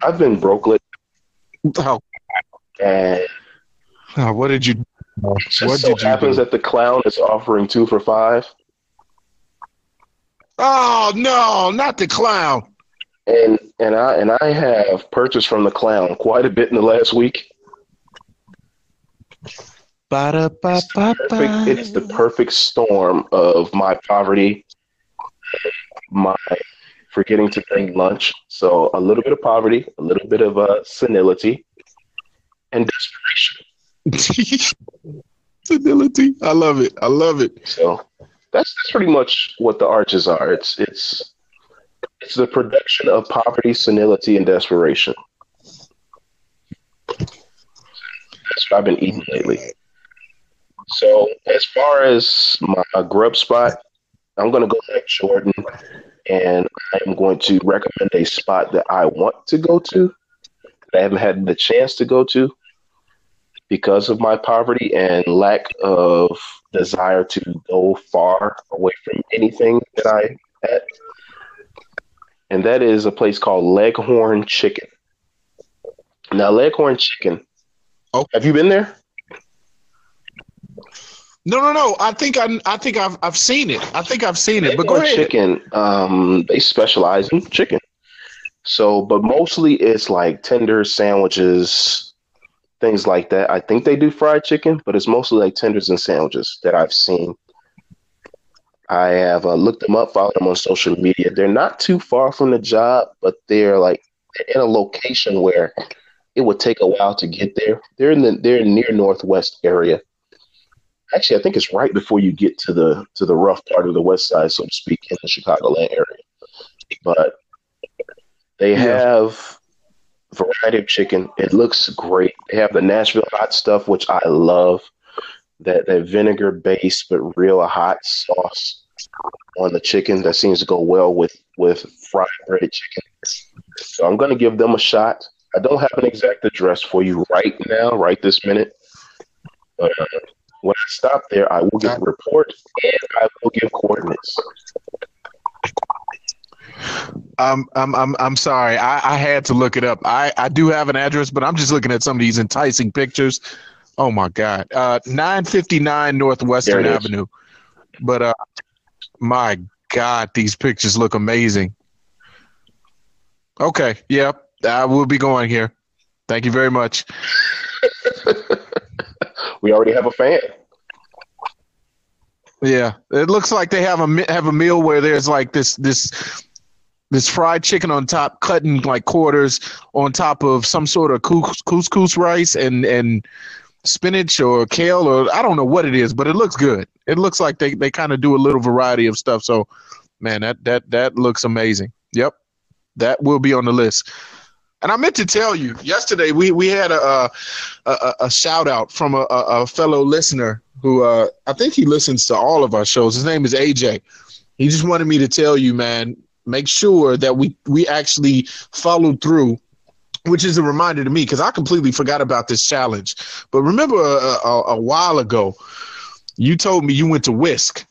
I've been brokelet. Oh. And oh, what did you? What just so happens do? that the clown is offering two for five. Oh no, not the clown. And and I and I have purchased from the clown quite a bit in the last week. It's the, perfect, it's the perfect storm of my poverty, my forgetting to bring lunch. So a little bit of poverty, a little bit of uh, senility, and desperation. (laughs) senility. I love it. I love it. So that's that's pretty much what the arches are. It's it's it's the production of poverty, senility, and desperation. That's what I've been eating lately. So as far as my grub spot, I'm gonna go like Jordan and I'm going to recommend a spot that I want to go to that I haven't had the chance to go to because of my poverty and lack of desire to go far away from anything that I had. And that is a place called Leghorn Chicken. Now, Leghorn Chicken. Oh, have you been there? No, no, no. I think I, I think I've, I've seen it. I think I've seen it. But go ahead. Chicken. Um, they specialize in chicken. So, but mostly it's like tenders, sandwiches, things like that. I think they do fried chicken, but it's mostly like tenders and sandwiches that I've seen. I have uh, looked them up, followed them on social media. They're not too far from the job, but they're like in a location where it would take a while to get there. They're in the they're near northwest area actually I think it's right before you get to the to the rough part of the west side, so to speak, in the Chicagoland area. But they have variety of chicken. It looks great. They have the Nashville hot stuff, which I love. That that vinegar based but real hot sauce on the chicken that seems to go well with with fried breaded chicken. So I'm going to give them a shot. I don't have an exact address for you right now, right this minute, but uh, when I stop there, I will give a report and I will give coordinates. Um, I'm I'm I'm sorry. I, I had to look it up. I, I do have an address, but I'm just looking at some of these enticing pictures. Oh my God. Uh, 959 North Western Avenue. But uh, my God, these pictures look amazing. Okay. Yep. I will be going here. Thank you very much. (laughs) we already have a fan. Yeah, it looks like they have a have a meal where there's like this this this fried chicken on top, cutting like quarters on top of some sort of couscous rice and and spinach or kale or I don't know what it is, but it looks good. It looks like they they kind of do a little variety of stuff. So, man, that that that looks amazing. Yep, that will be on the list. And I meant to tell you yesterday we we had a a, a shout out from a, a, fellow listener who uh, I think he listens to all of our shows. His name is AJ. He just wanted me to tell you, man, make sure that we we actually followed through which is a reminder to me because I completely forgot about this challenge. But remember a, a, a, while ago, you told me you went to Whisk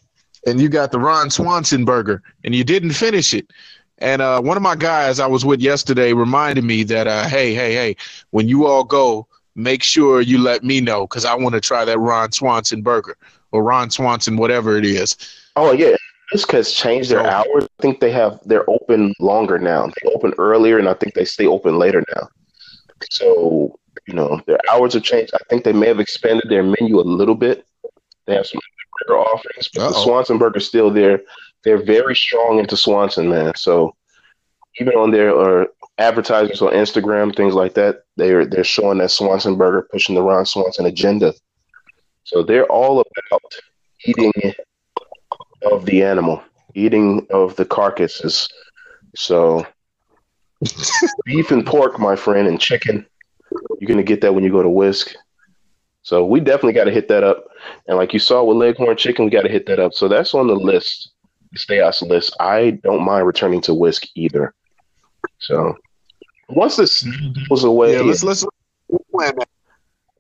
and you got the Ron Swanson burger and you didn't finish it. And uh, one of my guys I was with yesterday reminded me that, uh, hey, hey, hey, when you all go, make sure you let me know because I want to try that Ron Swanson burger or Ron Swanson, whatever it is. Oh, yeah. Just has changed their hours. I think they have they're open longer now. They open earlier, and I think they stay open later now. So you know their hours have changed. I think they may have expanded their menu a little bit. They have some burger offerings, but Uh-oh. the Swanson burger is still there. They're very strong into Swanson, man. So even on their uh, advertisements on Instagram, things like that, they're they're showing that Swanson burger, pushing the Ron Swanson agenda. So they're all about eating of the animal, eating of the carcasses. So (laughs) beef and pork, my friend, and chicken. You're gonna get that when you go to Whisk. So we definitely got to hit that up. And like you saw with Leghorn Chicken, we got to hit that up. So that's on the list, the Stayos list. I don't mind returning to Whisk either. So once the snow mm-hmm. goes away, yeah, let's let's.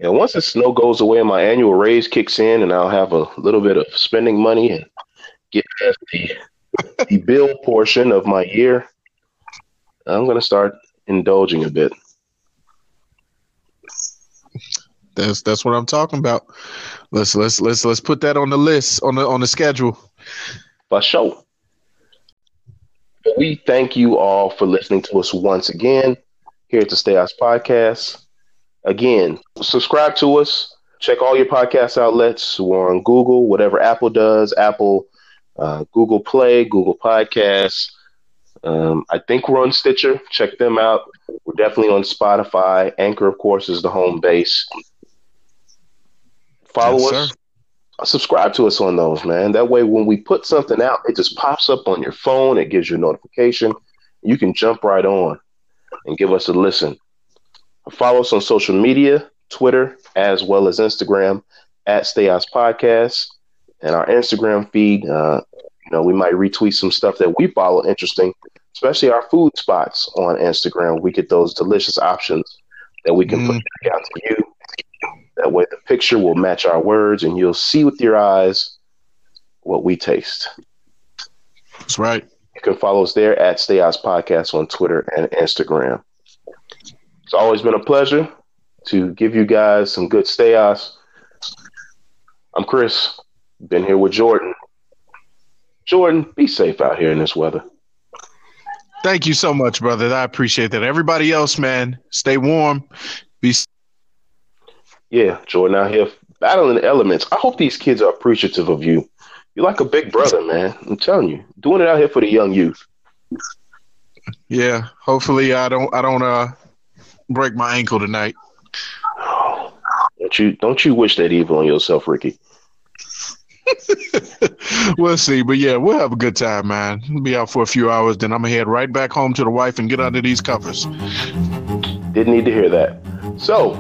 Yeah, once the snow goes away and my annual raise kicks in, and I'll have a little bit of spending money and get past the the (laughs) bill portion of my year, I'm gonna start indulging a bit. That's that's what I'm talking about. Let's let's let's let's put that on the list on the on the schedule. For sure. We thank you all for listening to us once again here at the Stayos Podcast. Again, subscribe to us. Check all your podcast outlets. We're on Google, whatever Apple does, Apple uh, Google Play, Google Podcasts. Um, I think we're on Stitcher. Check them out. We're definitely on Spotify. Anchor, of course, is the home base. Follow yes, us. Sir. Subscribe to us on those, man. That way, when we put something out, it just pops up on your phone. It gives you a notification. You can jump right on and give us a listen. Follow us on social media, Twitter, as well as Instagram at Stay Stayos Podcast and our Instagram feed. Uh, you know, we might retweet some stuff that we follow interesting, especially our food spots on Instagram. We get those delicious options that we can mm. put out to you. That way, the picture will match our words, and you'll see with your eyes what we taste. That's right. You can follow us there at Stay Stayos Podcast on Twitter and Instagram. It's always been a pleasure to give you guys some good Stay Stayos. I'm Chris. Been here with Jordan. Jordan, be safe out here in this weather. Thank you so much, brother. I appreciate that. Everybody else, man, stay warm. Be. Yeah, Jordan out here battling the elements. I hope these kids are appreciative of you. You're like a big brother, man. I'm telling you, doing it out here for the young youth. Yeah, hopefully I don't I don't uh break my ankle tonight. Don't you don't you wish that evil on yourself, Ricky? (laughs) we'll see. But yeah, we'll have a good time, man. We'll be out for a few hours, then I'm gonna head right back home to the wife and get under these covers. Didn't need to hear that. So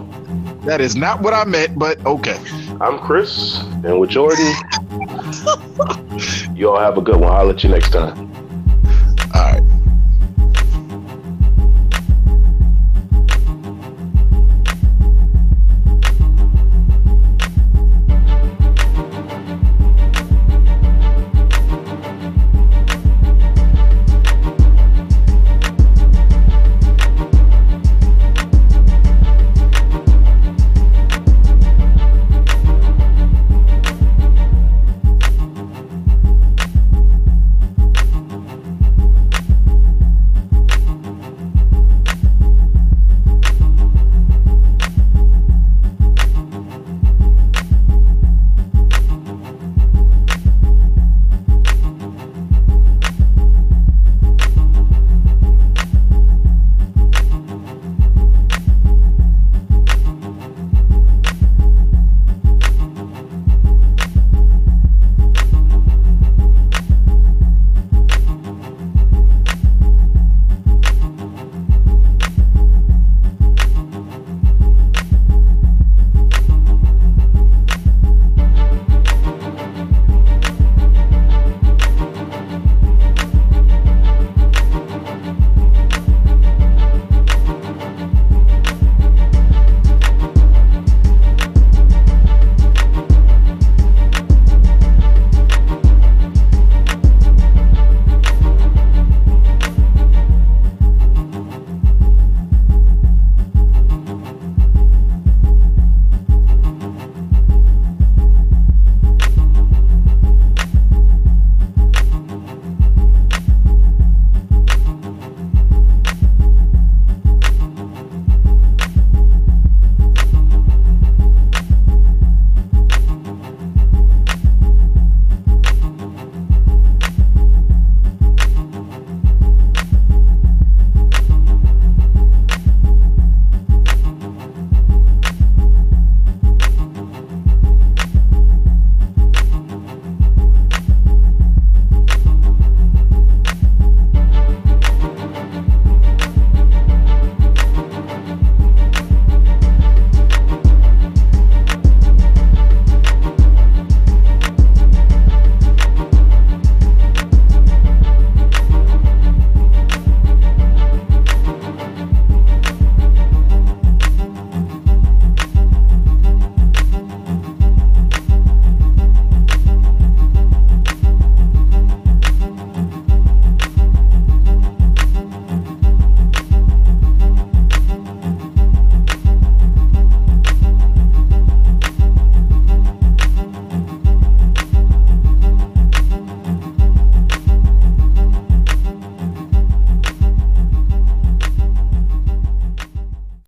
that is not what I meant, but okay. I'm Chris, and with Jordan, (laughs) you all have a good one. I'll let you next time. All right.